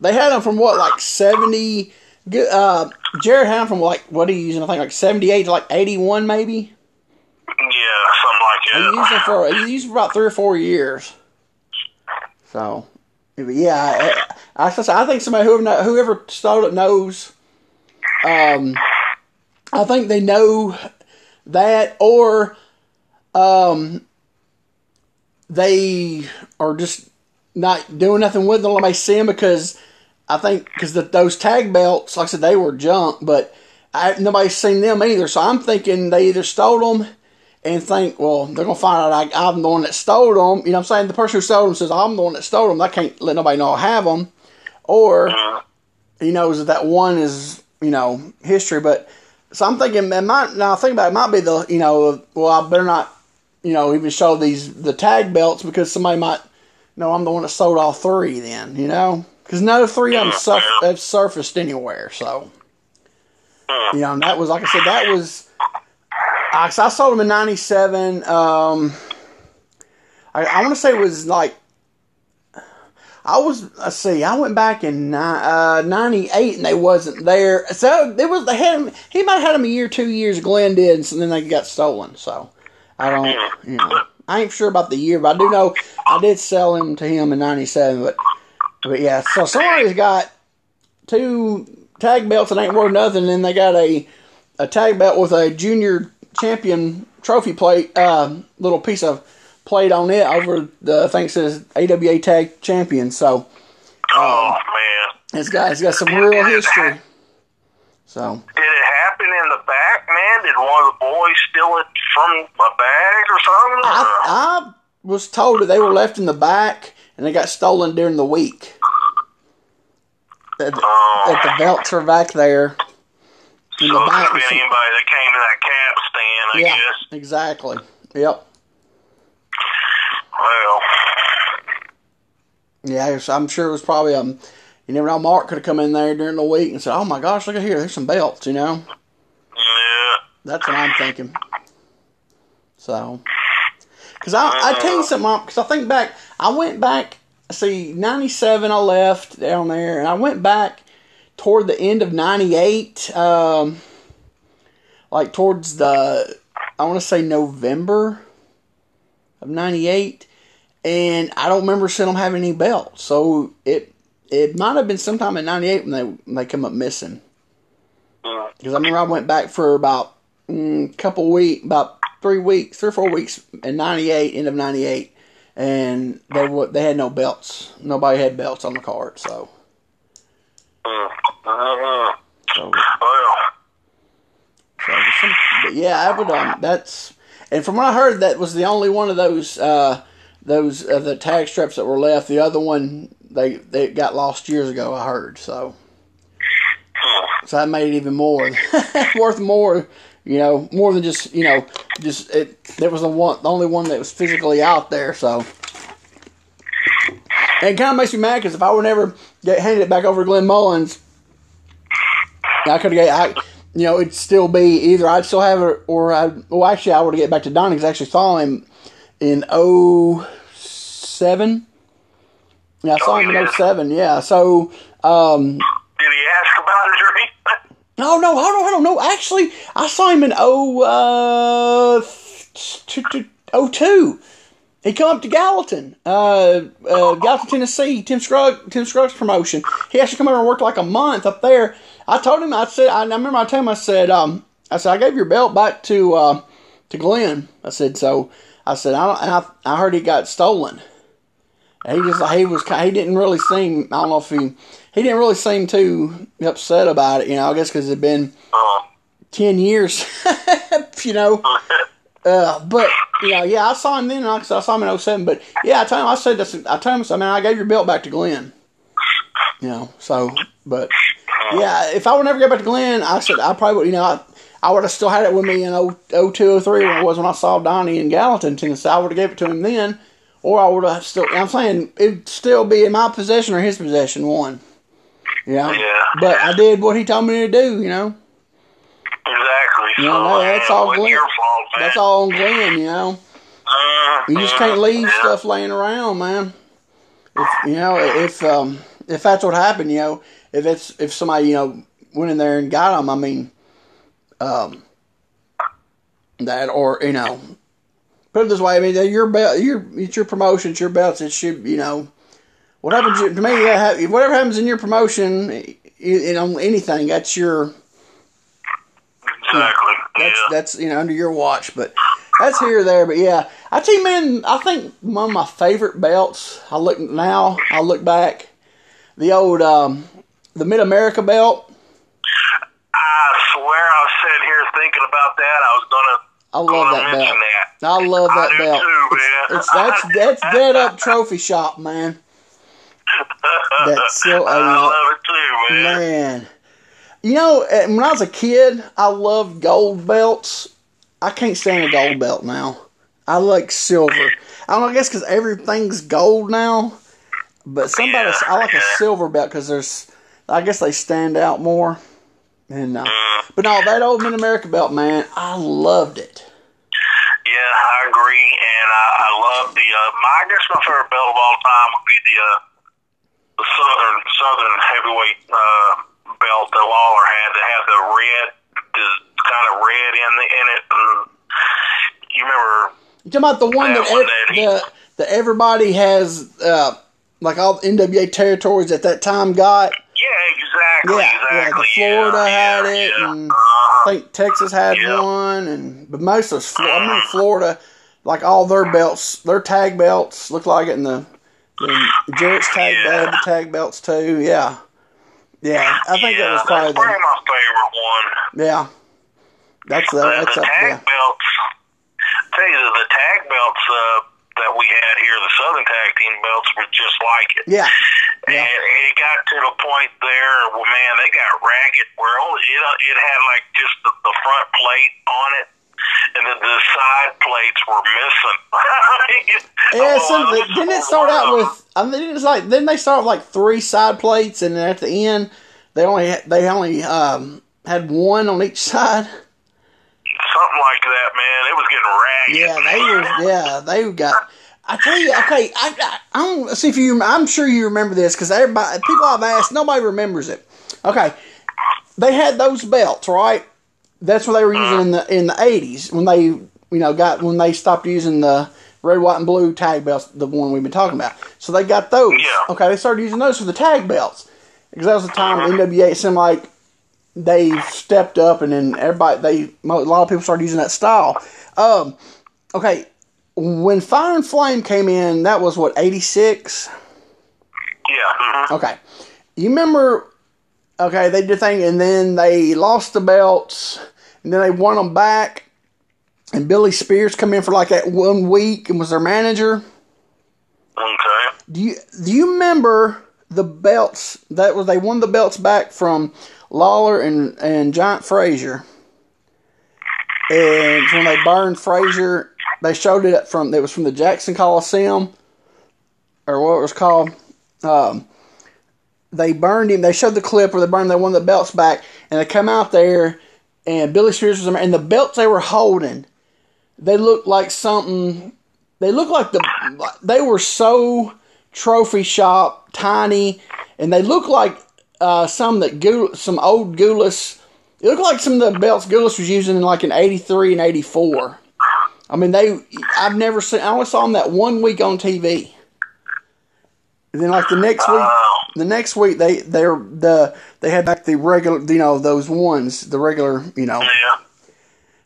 Speaker 1: they had them from what like seventy. Uh, Jarrett had them from like what are you using? I think like seventy eight to like eighty one maybe.
Speaker 2: Yeah, something like that.
Speaker 1: used them for he used them for about three or four years. So, yeah, I, I, I think somebody whoever kno- whoever stole it knows. Um, I think they know that, or um, they are just not doing nothing with them. Let me see them because I think because those tag belts, like I said, they were junk, but I, nobody's seen them either. So I'm thinking they either stole them and think, well, they're gonna find out I, I'm the one that stole them. You know, what I'm saying the person who stole them says I'm the one that stole them. I can't let nobody know I have them, or uh-huh. he knows that that one is you know history. But so I'm thinking it might now think about it, it might be the you know well I better not you know even show these the tag belts because somebody might know I'm the one that sold all three. Then you know because no three of them surf, have surfaced anywhere. So uh-huh. you know and that was like I said that was. I, I sold them in '97. Um, I, I want to say it was like I was. Let's see. I went back in ni- uh, '98 and they wasn't there. So it was. They had him. He might have had him a year, two years. Glenn did, and so then they got stolen. So I don't. You know, I ain't sure about the year, but I do know I did sell him to him in '97. But but yeah. So somebody's got two tag belts that ain't worth nothing, and they got a a tag belt with a junior champion trophy plate, uh, little piece of plate on it over the I think it says AWA tag champion. So
Speaker 2: Oh man.
Speaker 1: it's got it's got some real history. So
Speaker 2: Did it happen in the back, man? Did one of the boys steal it from a bag or something?
Speaker 1: I I was told that they were left in the back and they got stolen during the week. That, that the belts are back there in
Speaker 2: so
Speaker 1: the
Speaker 2: it could
Speaker 1: back.
Speaker 2: have been anybody that came to that cab stand, I
Speaker 1: Yeah,
Speaker 2: guess.
Speaker 1: exactly. Yep.
Speaker 2: Well,
Speaker 1: Yeah, I'm sure it was probably um. You never know. Mark could have come in there during the week and said, "Oh my gosh, look at here. There's some belts." You know.
Speaker 2: yeah.
Speaker 1: That's what I'm thinking. So, because I I tell you something, because I think back, I went back. See, '97, I left down there, and I went back toward the end of '98, um, like towards the I want to say November of '98, and I don't remember seeing them having any belts. So it it might have been sometime in '98 when they when they come up missing. Because I remember I went back for about a mm, couple week, about three weeks, three or four weeks in '98, end of '98, and they they had no belts. Nobody had belts on the card, so
Speaker 2: Mm. Uh-uh.
Speaker 1: so, so but yeah, I would um that's and from what I heard, that was the only one of those uh those uh, the tag straps that were left. The other one they they got lost years ago. I heard so. So that made it even more *laughs* worth more, you know, more than just you know, just it. That was the one, the only one that was physically out there. So, and it kind of makes me mad because if I would never get handed it back over to Glenn Mullins, I could have. I you know, it'd still be either I'd still have it or I. Well, actually, I would get back to Donnie because I actually saw him in 07. Yeah, I saw
Speaker 2: Oh,
Speaker 1: him in 07. Yeah, so. Um,
Speaker 2: Did he ask about it or anything?
Speaker 1: no, no, hold I don't know. actually, I saw him in 0, uh, t- t- 02. He come up to Gallatin, uh, uh, Gallatin, Tennessee. Tim Scruggs, Tim Scruggs promotion. He actually come over and worked like a month up there. I told him, I said, I, I remember I told him, I said, um, I said, I gave your belt back to, uh, to Glenn. I said, so, I said, I don't, and I, I heard he got stolen. And he just, he was, he didn't really seem, I don't know if he, he didn't really seem too upset about it, you know, I guess because it'd been
Speaker 2: Uh,
Speaker 1: 10 years, *laughs* you know. *laughs* Uh, but you know, yeah, I saw him then. I I saw him in 07, But yeah, I told him, I said, this, I told him, I mean, I gave your belt back to Glenn. You know, so, but yeah, if I would never go back to Glenn, I said I probably would. You know, I, I would have still had it with me in 0- 02, 03 when it was when I saw Donnie in Gallatin, Tennessee. I would have gave it to him then, or I would have still. I'm saying it'd still be in my possession or his possession, one. You know?
Speaker 2: Yeah.
Speaker 1: But I did what he told me to do. You know.
Speaker 2: exactly.
Speaker 1: Yeah,
Speaker 2: so,
Speaker 1: that's all
Speaker 2: it
Speaker 1: Glenn.
Speaker 2: fault.
Speaker 1: That's all on Glenn. You know.
Speaker 2: Uh,
Speaker 1: You just can't leave stuff laying around, man. If you know, if um, if that's what happened, you know, if it's if somebody you know went in there and got them, I mean, um, that or you know, put it this way, I mean, your belt, your it's your promotions, your belts. It should you know, what happens to me, whatever happens in your promotion, i- you know, anything that's your
Speaker 2: Exactly.
Speaker 1: that's
Speaker 2: yeah.
Speaker 1: that's you know under your watch, but that's here or there. But yeah, I tell you, man, I think one of my favorite belts. I look now, I look back, the old um, the Mid America belt.
Speaker 2: I swear I was sitting here thinking about that. I was gonna.
Speaker 1: I love
Speaker 2: gonna
Speaker 1: that belt.
Speaker 2: That.
Speaker 1: I love that
Speaker 2: I
Speaker 1: belt.
Speaker 2: too,
Speaker 1: It's,
Speaker 2: man.
Speaker 1: it's that's that's dead up trophy shop, man. *laughs* That's so-
Speaker 2: I love it too, man.
Speaker 1: Man, you know, eh, when I was a kid, I loved gold belts. I can't stand a gold belt now. I like silver. I don't know, I guess because everything's gold now. But somebody,
Speaker 2: Yeah,
Speaker 1: I like a silver belt because there's, I guess they stand out more. And uh,
Speaker 2: Mm.
Speaker 1: but no, that old Mid America belt, man, I loved it.
Speaker 2: Yeah, I agree, and I, I love the. Uh, my, I guess my favorite belt of all time would be the uh, the southern southern heavyweight uh, belt that Lawler had that had the red, the kind of red in the, in it. And you remember?
Speaker 1: You talking about the one
Speaker 2: That
Speaker 1: that
Speaker 2: one
Speaker 1: ev-
Speaker 2: that he-
Speaker 1: the that everybody has, uh, like all NWA territories at that time got.
Speaker 2: Yeah, exactly,
Speaker 1: Yeah, yeah, the. Florida
Speaker 2: yeah,
Speaker 1: had
Speaker 2: yeah,
Speaker 1: it,
Speaker 2: yeah.
Speaker 1: and
Speaker 2: Uh-huh.
Speaker 1: I think Texas had
Speaker 2: Yeah.
Speaker 1: one, and but most of Flo- I mean Florida, like all their belts, their tag belts look like it, and the, the Jarrett's tag
Speaker 2: Yeah.
Speaker 1: had the tag belts too. Yeah, yeah, I think that was
Speaker 2: yeah,
Speaker 1: probably
Speaker 2: probably
Speaker 1: the
Speaker 2: my favorite one.
Speaker 1: yeah. That's the
Speaker 2: The,
Speaker 1: that's
Speaker 2: the
Speaker 1: up
Speaker 2: tag
Speaker 1: there.
Speaker 2: belts. Tell you the, the tag belts uh, that we had here, the Southern Tag Team belts, were just like it.
Speaker 1: Yeah, yeah.
Speaker 2: And it got to the point there, well, man, they got ragged where only it, it had like just the, the front plate on it, and then the side plates were missing. *laughs*
Speaker 1: Yeah,
Speaker 2: Oh,
Speaker 1: some, didn't it start out with? I mean, it's like didn't they start with like three side plates, and then at the end they only had- they only um, had one on each side.
Speaker 2: something like that, man. It was getting ragged.
Speaker 1: Yeah, they were. Yeah, they got. I tell you, okay. I, I, I don't see if you. I'm sure you remember this because everybody, people I've asked, nobody remembers it. Okay, they had those belts, right? That's what they were using in the in the 80s when they, you know, got when they stopped using the red, white, and blue tag belts, the one we've been talking about. So they got those.
Speaker 2: Yeah.
Speaker 1: Okay, they started using those for the tag belts because that was the time NWA. It seemed like they stepped up, and then everybody they a lot of people started using that style. Um, okay, when Fire and Flame came in, that was what eighty six.
Speaker 2: Yeah. mhm.
Speaker 1: Okay, you remember? Okay, they did the thing, and then they lost the belts, and then they won them back. And Billy Spears come in for like that one week and was their manager.
Speaker 2: Okay.
Speaker 1: Do you do you remember the belts that was they won the belts back from Lawler and and Giant Frazier? And when they burned Frazier, they showed it up from it was from the Jackson Coliseum or what it was called. Um, they burned him. They showed the clip where they burned. They won the belts back, and they come out there, and Billy Spears was and the belts they were holding, they looked like something. They looked like the they were so trophy shop tiny, and they looked like uh, some that Gul- some old Gulas. It looked like some of the belts Gulas was using in like an '83 and '84. I mean, they. I've never seen. I only saw them that one week on TV. And then like the next week, the next week they they're the they had like the regular, you know, those ones, the regular, you know.
Speaker 2: Yeah.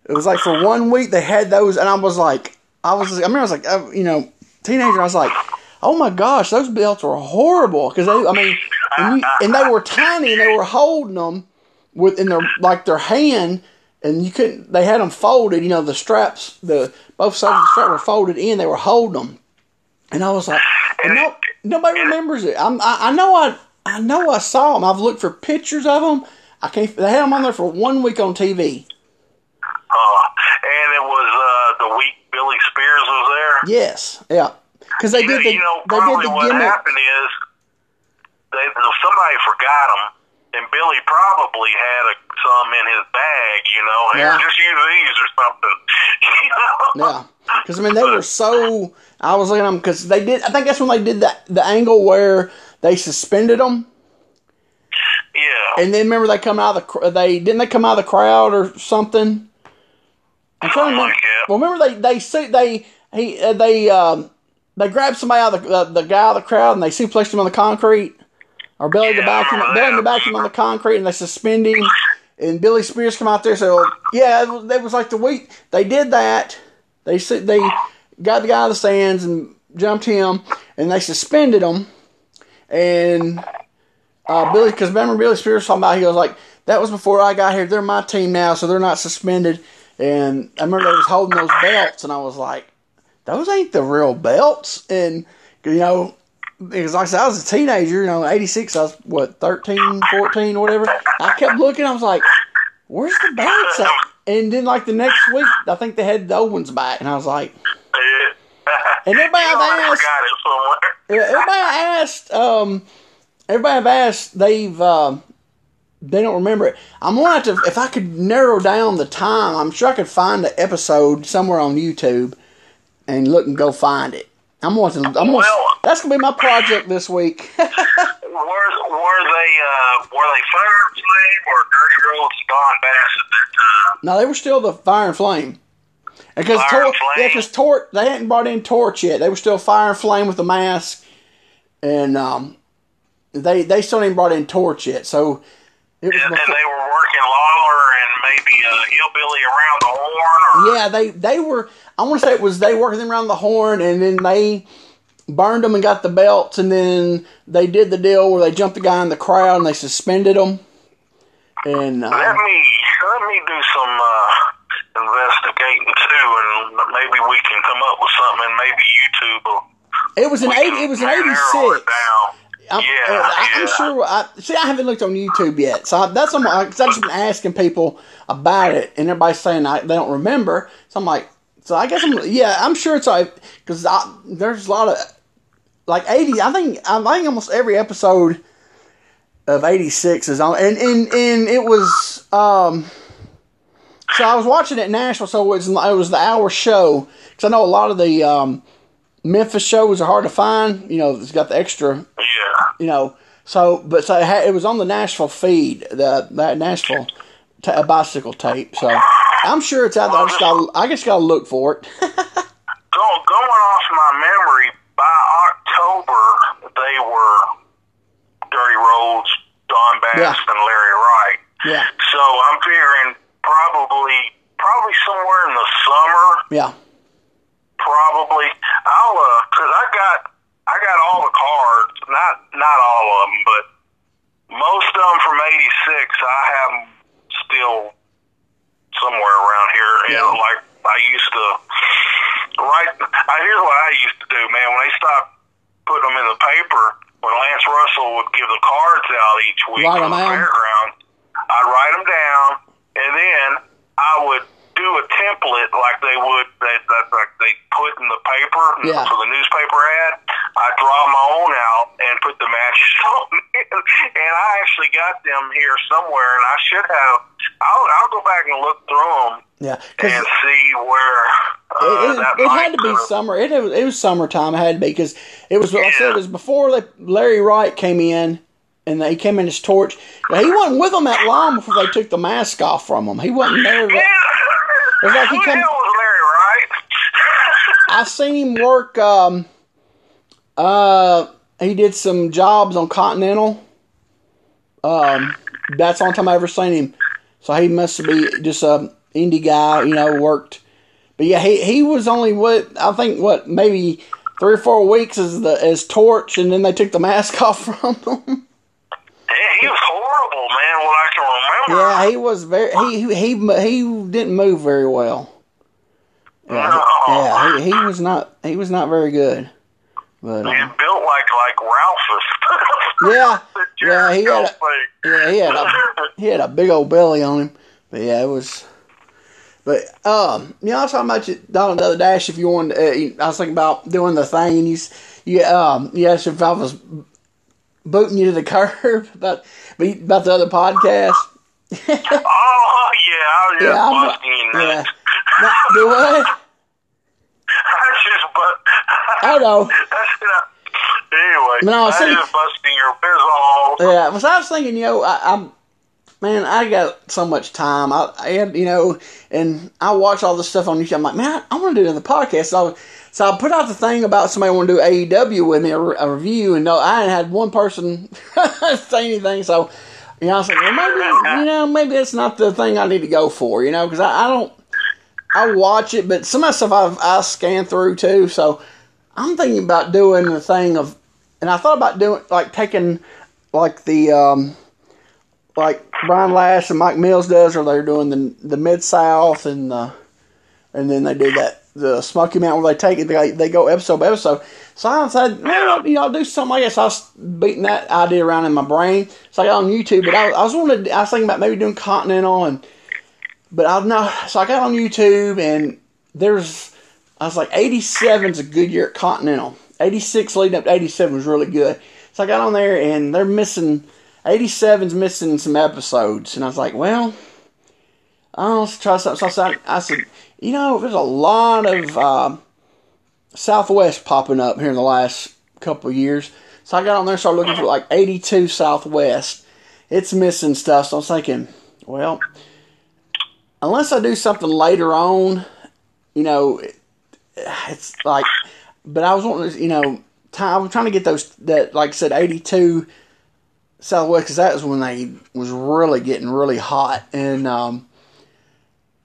Speaker 1: It was like for one week they had those, and I was like, I was, I mean, I was like, uh, you know, teenager. I was like, oh my gosh, those belts were horrible because they, I mean, and, you, and they were tiny, and they were holding them with in their like their hand, and you couldn't. They had them folded, you know, the straps, the both sides of the strap were folded in. They were holding them, and I was like, and no, nobody remembers it. I'm, I, I know, I, I know, I saw them. I've looked for pictures of them. I can't. They had them on there for one week on TV.
Speaker 2: Uh, and it was uh, the week Billy Spears was there.
Speaker 1: Yes, yeah, because they
Speaker 2: You know,
Speaker 1: did the
Speaker 2: you know,
Speaker 1: they did
Speaker 2: probably
Speaker 1: the
Speaker 2: what
Speaker 1: gimmick.
Speaker 2: happened is they, somebody forgot them, and Billy probably had a, some in his bag. You know, here,
Speaker 1: Yeah.
Speaker 2: just use these or something. *laughs* you know?
Speaker 1: Yeah, because I mean they were so. I was looking at them because they did. I think that's when they did that the angle where they suspended them,
Speaker 2: Yeah.
Speaker 1: and then remember they come out of the they didn't they come out of the crowd or something. I'm trying to remember. Well, remember they they see they he uh, they um they grabbed somebody out of the uh, the guy out of the crowd and they suplexed him on the concrete or belly to back him belly to
Speaker 2: that.
Speaker 1: back him on the concrete and they suspend him and Billy Spears come out there so yeah it was, it was like the week they did that they they got the guy out of the stands and jumped him and they suspended him and uh, Billy because remember Billy Spears was talking about he was like that was before I got here they're my team now so they're not suspended and I remember they was holding those belts and I was like those ain't the real belts. And, you know, because like I said, I was a teenager, you know, 86, I was, what, 13, 14, whatever. I kept looking, I was like, where's the belts at? And then, like, the next week, I think they had the old ones back. And I was like, And everybody I've asked-
Speaker 2: forgot it somewhere.
Speaker 1: yeah, everybody I asked, um, everybody I've asked, they've, um, they don't remember it. I'm gonna have to, if I could narrow down the time, I'm sure I could find the episode somewhere on YouTube and look and go find it. I'm to, I'm going to,
Speaker 2: Well-
Speaker 1: that's gonna be my project this week.
Speaker 2: Were, were they uh, were they Fire and Flame or Dirty Roads Don Bass at that time?
Speaker 1: no, they were still the Fire and Flame. Because
Speaker 2: Fire
Speaker 1: Tor-
Speaker 2: and Flame?
Speaker 1: yeah, because Torch, they hadn't brought in Torch yet. They were still Fire and Flame with the mask, and um, they they still ain't brought in Torch yet. So
Speaker 2: And, and they were working Lawler and maybe uh, Hillbilly around the horn, or
Speaker 1: Yeah, they they were. I want to say it was they worked them around the horn, and then they burned them and got the belts, and then they did the deal where they jumped the guy in the crowd and they suspended him. And
Speaker 2: let
Speaker 1: uh,
Speaker 2: me let me do some uh, investigating too, and maybe we can come up with something. And maybe YouTube will.
Speaker 1: it was an eight. It was an
Speaker 2: narrow
Speaker 1: eighty six. I'm,
Speaker 2: Yeah,
Speaker 1: uh, I'm
Speaker 2: yeah.
Speaker 1: sure. I, see, I haven't looked on YouTube yet, so I, that's something. Because I've just been asking people about it, and everybody's saying I, they don't remember. So I'm like, so I guess I'm. Yeah, I'm sure it's like because there's a lot of like 80. I think I think almost every episode of 86 is on, and and and it was. um So I was watching it in Nashville, so it was, it was the hour show because I know a lot of the um, Memphis shows are hard to find. You know, it's got the extra. You know. So, but so it, had, it was on the Nashville feed, the that Nashville bicycle tape. So I'm sure it's out there. I just got I just got to look for it. *laughs*
Speaker 2: Go, going off my memory, by October they were Dirty Roads, Don Bass,
Speaker 1: Yeah.
Speaker 2: and Larry Wright.
Speaker 1: yeah,
Speaker 2: So I'm figuring probably probably somewhere in the summer,
Speaker 1: yeah,
Speaker 2: probably. I'll uh, cause I got got all the cards, not not all of them, but most of them from '86. I have still somewhere around here. Know,
Speaker 1: Yeah.
Speaker 2: like I used to write. I here's what I used to do, man. When they stopped putting them in the paper, when Lance Russell would give the cards out each week from
Speaker 1: 'em
Speaker 2: the
Speaker 1: out?
Speaker 2: fairgrounds, I'd write them down, and then I would do a template like they would that, that like they put in the paper
Speaker 1: Yeah.
Speaker 2: for the newspaper ad. I draw my own out and put the matches *laughs* on. and I actually got them here somewhere, and I should have. I'll, I'll go back and look through them
Speaker 1: Yeah,
Speaker 2: and see where uh,
Speaker 1: it, it, it had to be summer. It, it was summertime. It had to be because it was. Like I said, it was before they, Larry Wright came in, and he came in his torch. But he wasn't with them that long before they took the mask off from him. He wasn't there.
Speaker 2: Yeah.
Speaker 1: It was like he
Speaker 2: Who the
Speaker 1: come-
Speaker 2: hell was Larry Wright?
Speaker 1: I seen him work. Um, uh, he did some jobs on Continental. Um, that's the only time I ever seen him. So he must be just a indie guy, you know, worked. But yeah, he he was only what I think what maybe three or four weeks as the as torch, and then they took the mask *laughs* off from him.
Speaker 2: Yeah, he was horrible, man. What I can remember.
Speaker 1: yeah, he was very he he he didn't move very well. Yeah,
Speaker 2: No.
Speaker 1: yeah, he, he was not he was not very good. But
Speaker 2: He's
Speaker 1: um,
Speaker 2: built like like Ralphus. *laughs*
Speaker 1: Yeah,
Speaker 2: The
Speaker 1: yeah, he had a- Yeah, he had a *laughs* he had a big old belly on him. But yeah, it was. But um, you know, I was talking about you down the other dash. If you wanted, uh, I was thinking about doing the thing, and you, um, you asked if I was booting you to the *laughs* curb about about the other podcast.
Speaker 2: Oh yeah, I was
Speaker 1: Yeah, I'm-
Speaker 2: busting you
Speaker 1: yeah. No, do what?
Speaker 2: I just but
Speaker 1: I know. *laughs*
Speaker 2: Anyway,
Speaker 1: No,
Speaker 2: I
Speaker 1: see-
Speaker 2: just busting your bizzle.
Speaker 1: Yeah, was I was thinking, you know, I, I'm, man, I got so much time. I, I had, you know, and I watch all this stuff on YouTube. I'm like, man, I, want to do it in the podcast. So, so I put out the thing about somebody want to do AEW with me, a, a review, and no, I had one person *laughs* say anything. So, you know, I was like, well, maybe, you know, maybe it's not the thing I need to go for, you know, because I, I don't, I watch it, but some of that stuff I've, I scan through too. So, I'm thinking about doing the thing of, and I thought about doing like taking like the um like Brian Last and Mike Mills does, or they're doing the the Mid South and the and then they do that the Smoky Mountain where they take it they, they go episode by episode. So I said, well, you know, I'll do something like that. So I was beating that idea around in my brain. So I got on YouTube, but I, I was wanted, I was thinking about maybe doing Continental and but I don't know. So I got on YouTube and there's I was like 87 is a good year at Continental. 86 leading up to 87 was really good. So I got on there and they're missing 87's missing some episodes, and I was like, well, I'll try something. So I said, I said, you know, there's a lot of uh, Southwest popping up here in the last couple years. So I got on there, and started looking for like 82 Southwest. It's missing stuff, so I was thinking, well, unless I do something later on, you know, *sighs* it's like, but I was wanting, to, you know, I was trying to get those that, like I said, 82 Southwest because that was when they was really getting really hot, and um,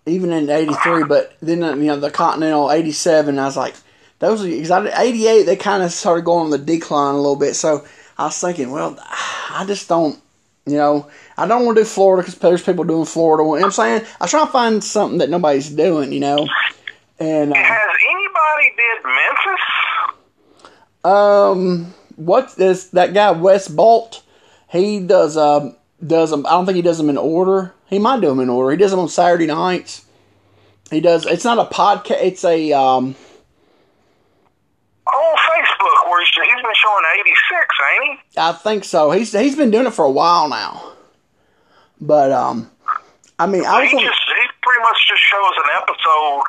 Speaker 1: even in '83. But then you know the Continental '87, I was like, those are because '88 they kind of started going on the decline a little bit. So I was thinking, well, *sighs* I just don't, you know, I don't want to do Florida because there's people doing Florida. You know what I'm saying I trying to find something that nobody's doing, you know, and. Uh,
Speaker 2: Has anybody did Memphis?
Speaker 1: Um, what is that guy Wes Bolt? He does um does them. I don't think he does them in order. He might do them in order. He does them on Saturday nights. He does. It's not a podcast. It's a um.
Speaker 2: On Facebook, where he's, he's been showing 86, ain't he?
Speaker 1: I think so. He's he's been doing it for a while now. But um, I mean, I was
Speaker 2: He just he pretty much just shows an episode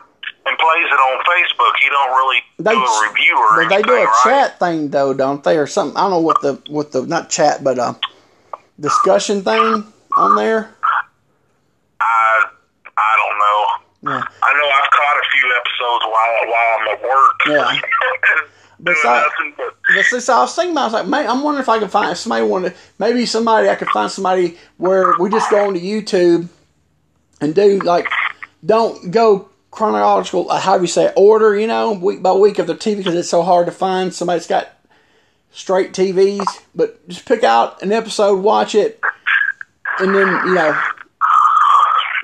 Speaker 2: and plays it on Facebook. He don't really
Speaker 1: They-
Speaker 2: do a review or
Speaker 1: but they do a
Speaker 2: right?
Speaker 1: chat thing though, don't they, or something? I don't know what the what the not chat, but uh, discussion thing on there.
Speaker 2: I I don't know.
Speaker 1: Yeah.
Speaker 2: I know I've caught a few episodes while while I'm at work.
Speaker 1: Yeah. *laughs*
Speaker 2: Doing
Speaker 1: Besides-
Speaker 2: nothing but
Speaker 1: But see, so I was thinking about, I was like, man, I'm wondering if I can find if somebody wanted, maybe somebody I could find somebody where we just go onto YouTube and do like, don't go chronological, uh, how do you say, it, order, you know, week by week of the TV because it's so hard to find somebody that's got straight TVs, but just pick out an episode, watch it, and then you know,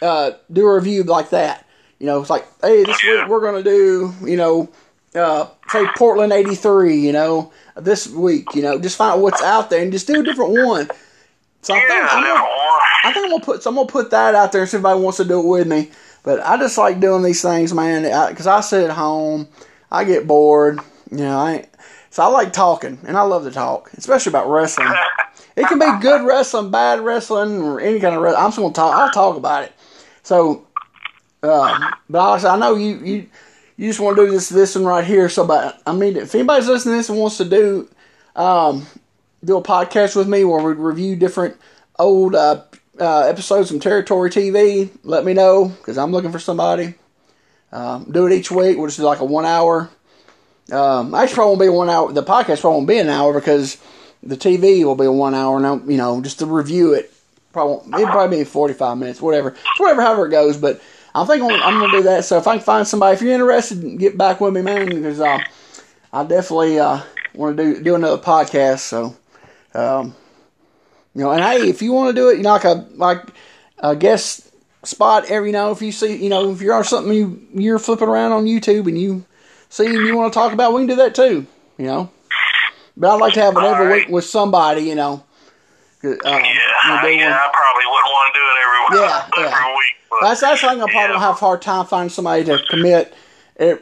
Speaker 1: uh, do a review like that. You know, it's like, hey, this week we're gonna do, you know, uh, say Portland '83. You know, this week, you know, just find out what's out there and just do a different one. So I think I'm gonna. I think I'm gonna put, so I'm gonna put that out there and see if anybody wants to do it with me. But I just like doing these things, man, because I, sit at home, I get bored. You know, I So I like talking, and I love to talk, especially about wrestling. *laughs* It can be good wrestling, bad wrestling, or any kind of wrestling. I'm just gonna talk. I'll talk about it. So, uh, but I know you you you just want to do this this one right here. So, but I mean, if anybody's listening to this and wants to do um, do a podcast with me where we review different old uh, uh, episodes from Territory TV, let me know because I'm looking for somebody. Um, do it each week. We'll just do like a one hour. Um, actually, probably won't be one hour. The podcast probably won't be an hour because the TV will be a one hour. Now, you know, just to review it. Probably it'll probably be forty five minutes, whatever, whatever, however it goes. But I think I'm, I'm gonna do that. So if I can find somebody, if you're interested, get back with me, man, because uh, I definitely uh, want to do do another podcast. So, um, you know, and hey, if you want to do it, you know, like a like a guest spot every you know if you see you know if you're on something you you're flipping around on YouTube and you see and you want to talk about, we can do that too. You know, but I'd like to have it every
Speaker 2: Alright.
Speaker 1: week with somebody. You know. Uh,
Speaker 2: Yeah, I, yeah,
Speaker 1: one-
Speaker 2: I probably wouldn't want to do it every
Speaker 1: Yeah,
Speaker 2: every
Speaker 1: yeah.
Speaker 2: week. But
Speaker 1: That's that's the thing. I probably
Speaker 2: yeah.
Speaker 1: have a hard time finding somebody to commit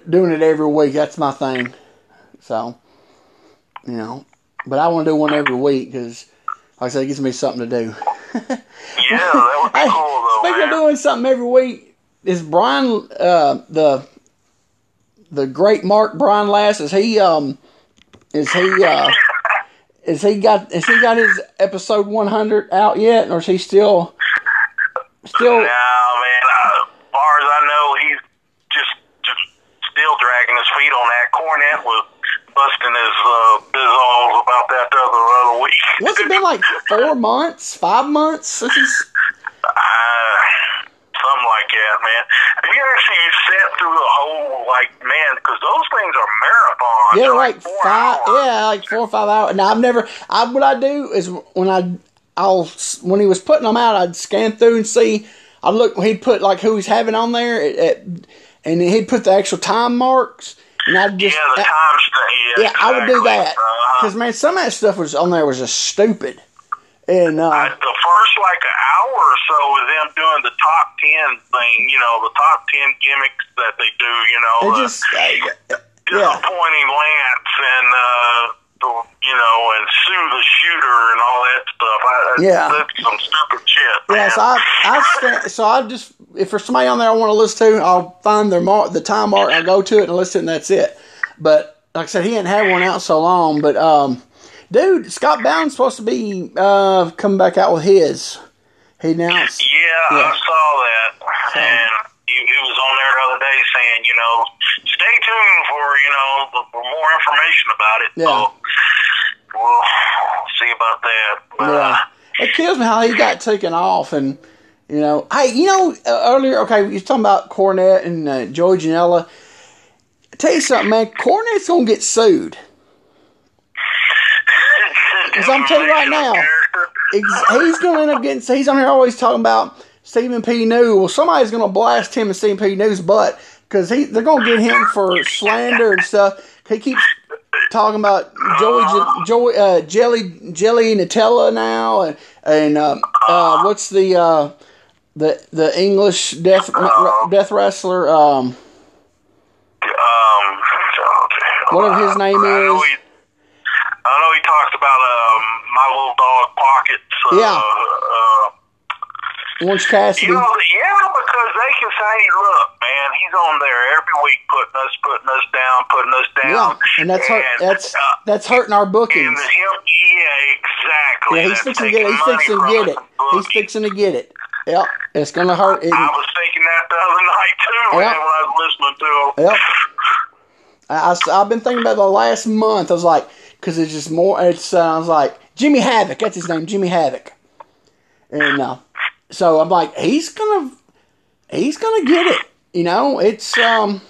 Speaker 1: doing it every week. That's my thing. So, you know, but I want to do one every week because, I said, it gives me something to do.
Speaker 2: Yeah, that would be *laughs*
Speaker 1: Hey,
Speaker 2: cool though,
Speaker 1: speaking
Speaker 2: man.
Speaker 1: of doing something every week, is Brian uh, the the great Mark Brian Last? Is he um is he uh *laughs* is he got has he got his episode one hundred out yet, or is he still still?
Speaker 2: No, man. Uh, as far as I know, he's just just still dragging his feet on that. Cornette was busting his uh, bizzles about that the other, other week.
Speaker 1: What's it been like? Four *laughs* months, five months since he's.
Speaker 2: Uh, something like that, man. Have you actually sat through the whole, like, man, because those things are marathons.
Speaker 1: Yeah,
Speaker 2: They're
Speaker 1: like
Speaker 2: four
Speaker 1: five.
Speaker 2: hours.
Speaker 1: Yeah, like four or five hours. Now I've never. I what I do is when I I'll when he was putting them out, I'd scan through and see. I look. He'd put like who he's having on there, at, at, and he'd put the actual time marks, and I'd just.
Speaker 2: Yeah, the time. Yeah,
Speaker 1: yeah, I would do
Speaker 2: exactly.
Speaker 1: that
Speaker 2: Uh-huh.
Speaker 1: because man, some of that stuff was on there was just stupid, and uh,
Speaker 2: I, the first like an hour or so of them doing the top ten thing, you know, the top ten gimmicks that they do, you know,
Speaker 1: it
Speaker 2: uh,
Speaker 1: just uh, yeah.
Speaker 2: disappointing Lance and uh, you know, and sue the shooter and all that stuff. I,
Speaker 1: Yeah.
Speaker 2: that's some stupid shit. Man.
Speaker 1: Yeah, so I, I stand, so I just if there's somebody on there I want to listen to, I'll find their mark, the time mark, I'll go to it and listen, and that's it. But like I said, he hadn't had one out so long. But um, dude, Scott Bowden's supposed to be uh coming back out with his. He announced.
Speaker 2: Yeah,
Speaker 1: Yeah.
Speaker 2: I saw that, and he, he was on there the other day saying, you know, stay tuned for you know for more information about it.
Speaker 1: Yeah.
Speaker 2: So we'll see about that. But, uh,
Speaker 1: Yeah, it kills me how he got taken off, and you know, hey, you know, uh, earlier, okay, you was talking about Cornette and uh, Joey Janela. Tell you something, man. Cornette's gonna get sued. *laughs* Because I'm telling you right now, he's going to end up getting. He's on here always talking about Stephen P. New. Well, somebody's going to blast him and Stephen P. New's butt because he they're going to get him for slander and stuff. He keeps talking about Joey, Joey uh, Jelly Jelly Nutella now, and and um, uh, what's the uh, the the English death death wrestler? Um,
Speaker 2: Um,
Speaker 1: Whatever his name is.
Speaker 2: he, I know he talks about um, my little dog pockets. Uh,
Speaker 1: Yeah. Orange Cassidy.
Speaker 2: you know, yeah, because they can say, "Look, man, he's on there every week, putting us, putting us down, putting us down."
Speaker 1: Yeah, and that's hurt,
Speaker 2: And,
Speaker 1: that's
Speaker 2: uh,
Speaker 1: that's hurting our bookings.
Speaker 2: him, yeah, exactly.
Speaker 1: Yeah, he's fixing to get. He's fixing to get it. He's fixing to get it. Yep, it's gonna hurt. It,
Speaker 2: I was thinking that the other night too,
Speaker 1: Yeah.
Speaker 2: man, when I was listening to him.
Speaker 1: Yep. I, I, have been thinking about the last month. I was like, because it's just more. It's uh, I was like Jimmy Havoc. That's his name, Jimmy Havoc. And uh, so I'm like, he's gonna, he's gonna get it. You know, it's um,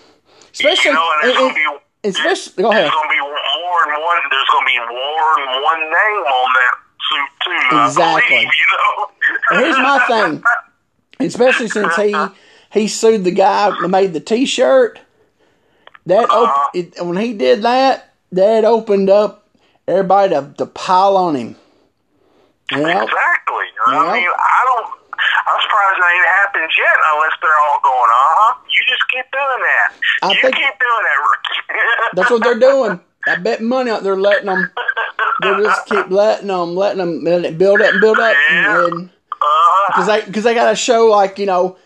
Speaker 1: especially,
Speaker 2: You know, and
Speaker 1: it-
Speaker 2: gonna
Speaker 1: it-
Speaker 2: be
Speaker 1: especially. Go ahead.
Speaker 2: There's gonna be more than one. There's gonna be more than one name on that suit too.
Speaker 1: Exactly.
Speaker 2: believe, you know.
Speaker 1: Here's my thing, especially since he he sued the guy that made the T-shirt. That
Speaker 2: Uh-huh.
Speaker 1: op- it, when he did that, that opened up everybody to, to pile on him. Know?
Speaker 2: Exactly.
Speaker 1: Yeah.
Speaker 2: I mean, I don't. I'm surprised it ain't happened yet, unless they're all going, uh huh. You just keep doing that.
Speaker 1: I
Speaker 2: you keep doing that, Ricky.
Speaker 1: That's what they're doing. I bet money out there letting them. They just keep letting them, letting them, letting it build up and build up,
Speaker 2: Yeah.
Speaker 1: and because they because they got to show like you know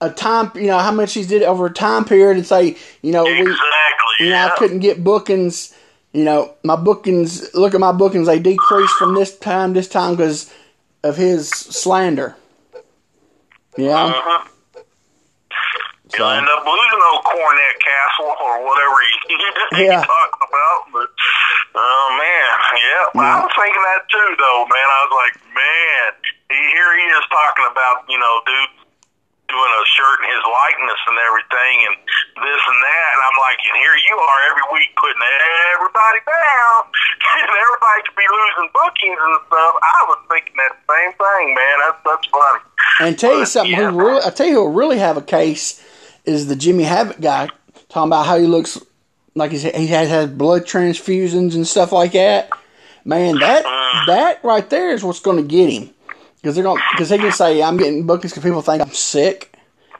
Speaker 1: a time, you know how much he's did over a time period, and say you know we,
Speaker 2: exactly.
Speaker 1: you know
Speaker 2: yeah.
Speaker 1: I couldn't get bookings. You know my bookings. Look at my bookings; they decreased from this time this time because of his slander. Yeah.
Speaker 2: Uh-huh.
Speaker 1: So-
Speaker 2: You'll end up losing old Cornette Castle or whatever he, *laughs*
Speaker 1: Yeah.
Speaker 2: talking about. But oh man, yeah. Well, I was thinking that too, though, man. I was like, man, he- here he is talking about you know, dude doing a shirt in his likeness and everything, and this and that. And I'm like, and here you are every week putting everybody down, *laughs* and everybody could be losing bookings and stuff. I was thinking that same thing, man. That's that's funny.
Speaker 1: And tell you
Speaker 2: But,
Speaker 1: something,
Speaker 2: yeah.
Speaker 1: who really, I tell you who really have a case is the Jimmy Havoc guy, talking about how he looks like he's, he has had blood transfusions and stuff like that. Man, that
Speaker 2: Mm.
Speaker 1: that right there is what's going to get him because they're going because they can say I'm getting bookings because people think I'm sick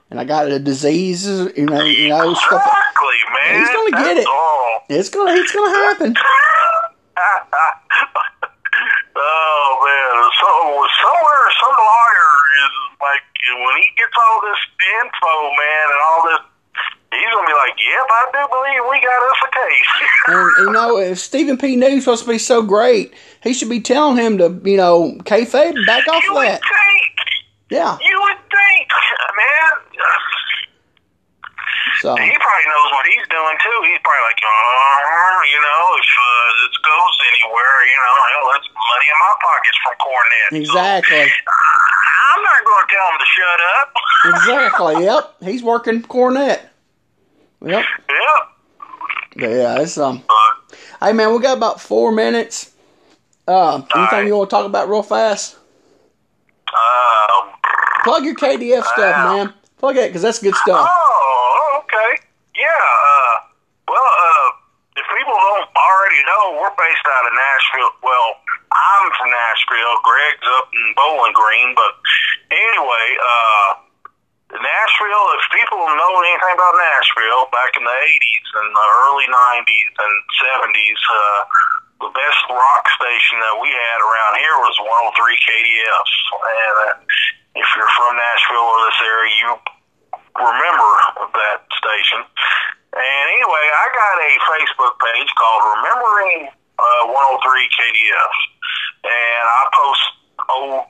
Speaker 1: and I got a disease, you know, you know stuff.
Speaker 2: Exactly, man.
Speaker 1: He's gonna get it.
Speaker 2: all.
Speaker 1: It's gonna it's gonna happen. *laughs*
Speaker 2: oh man, so somewhere some lawyer is like when he gets all this info, man, and all this, he's gonna be like, "Yep, I do believe we got us a case."
Speaker 1: And you know, if Stephen P. News supposed to be so great, he should be telling him to you know kayfabe and back off
Speaker 2: you
Speaker 1: that.
Speaker 2: think,
Speaker 1: Yeah.
Speaker 2: you would think, man.
Speaker 1: So
Speaker 2: He probably knows what he's doing too. He's probably like, oh, you know, if uh, this goes anywhere, you know, hell, that's money in my pockets from Cornette. So,
Speaker 1: exactly. *laughs*
Speaker 2: I'm not going to tell him to shut up. *laughs*
Speaker 1: Exactly. Yep. He's working Cornette. Yep.
Speaker 2: yep.
Speaker 1: Yeah, it's um.
Speaker 2: But,
Speaker 1: Hey man, we got about four minutes. Uh, anything
Speaker 2: Alright.
Speaker 1: you want to talk about real fast?
Speaker 2: um,
Speaker 1: Plug your KDF stuff, man. Plug it because that's good stuff.
Speaker 2: oh, okay. Yeah. Uh, well, uh, if people don't already know, we're based out of Nashville. Well, I'm from Nashville. Greg's up in Bowling Green. But anyway, uh, Nashville, if people know anything about Nashville back in the 80s and the early 90s and 70s, uh, the best rock station that we had around here was 103 KDF. And uh, if you're from Nashville or this area, you remember that station. And anyway, I got a Facebook page called Remembering uh, 103 KDF. And I post old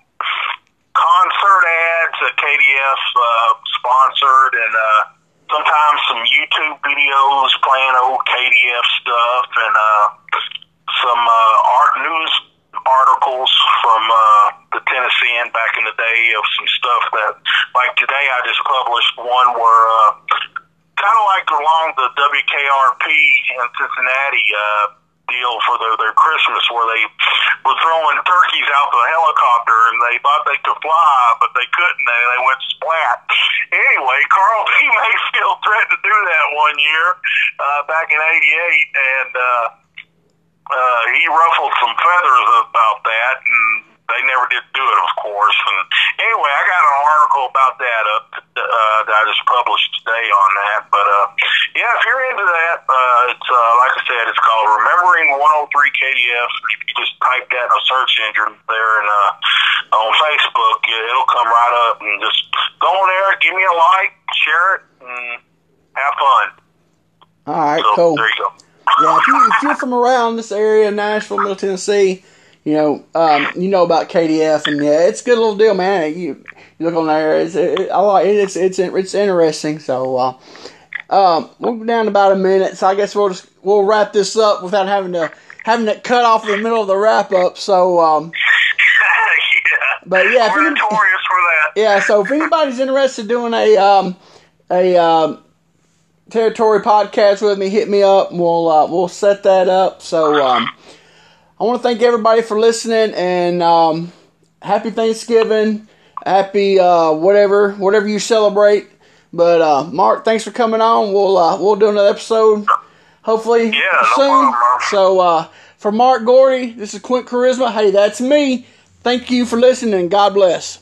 Speaker 2: concert ads that KDF uh, sponsored and uh, sometimes some YouTube videos playing old KDF stuff and uh, some uh, art news articles from uh, the Tennessean back in the day of some stuff that, like today, I just published one where uh, kind of like along the WKRP in Cincinnati uh, deal for their, their Christmas, where they were throwing turkeys out the helicopter and they thought they could fly, but they couldn't. They, they went splat. Anyway, Carl *laughs* P. Mayfield threatened to do that one year uh, back in '88, and uh, uh, he ruffled some feathers about that, and they never did do it, of course. And anyway, I got an article about that up uh, that I just published today on that. But uh, yeah, if you're into that, uh, it's uh, like I said, it's called Remembering 103 KDF. If you just type that in a search engine there and uh, on Facebook, it'll come right up. And just go on there, give me a like, share it, and have fun.
Speaker 1: All right,
Speaker 2: So
Speaker 1: cool.
Speaker 2: there you go.
Speaker 1: Yeah, if, you, if you're from around this area, Nashville, Middle Tennessee, you know, um, you know about KDF, and yeah, it's a good little deal, man. You, you look on there, it's it, I like it, it's it's it's interesting. So, uh, um, we're down about a minute, so I guess we'll just we'll wrap this up without having to having it cut off in the middle of the wrap up. So, um, *laughs*
Speaker 2: yeah.
Speaker 1: But, yeah,
Speaker 2: we're notorious for that. *laughs*
Speaker 1: yeah, so if anybody's interested in doing a um, a um, territory podcast with me, hit me up. And we'll uh, we'll set that up. So um, I want to thank everybody for listening and um, happy Thanksgiving, happy uh, whatever whatever you celebrate. But uh, Mark, thanks for coming on. We'll uh, we'll do another episode hopefully
Speaker 2: Yeah, no
Speaker 1: soon.
Speaker 2: problem,
Speaker 1: so uh, for Mark Gordy, this is Quint Charisma. Hey, that's me. Thank you for listening. God bless.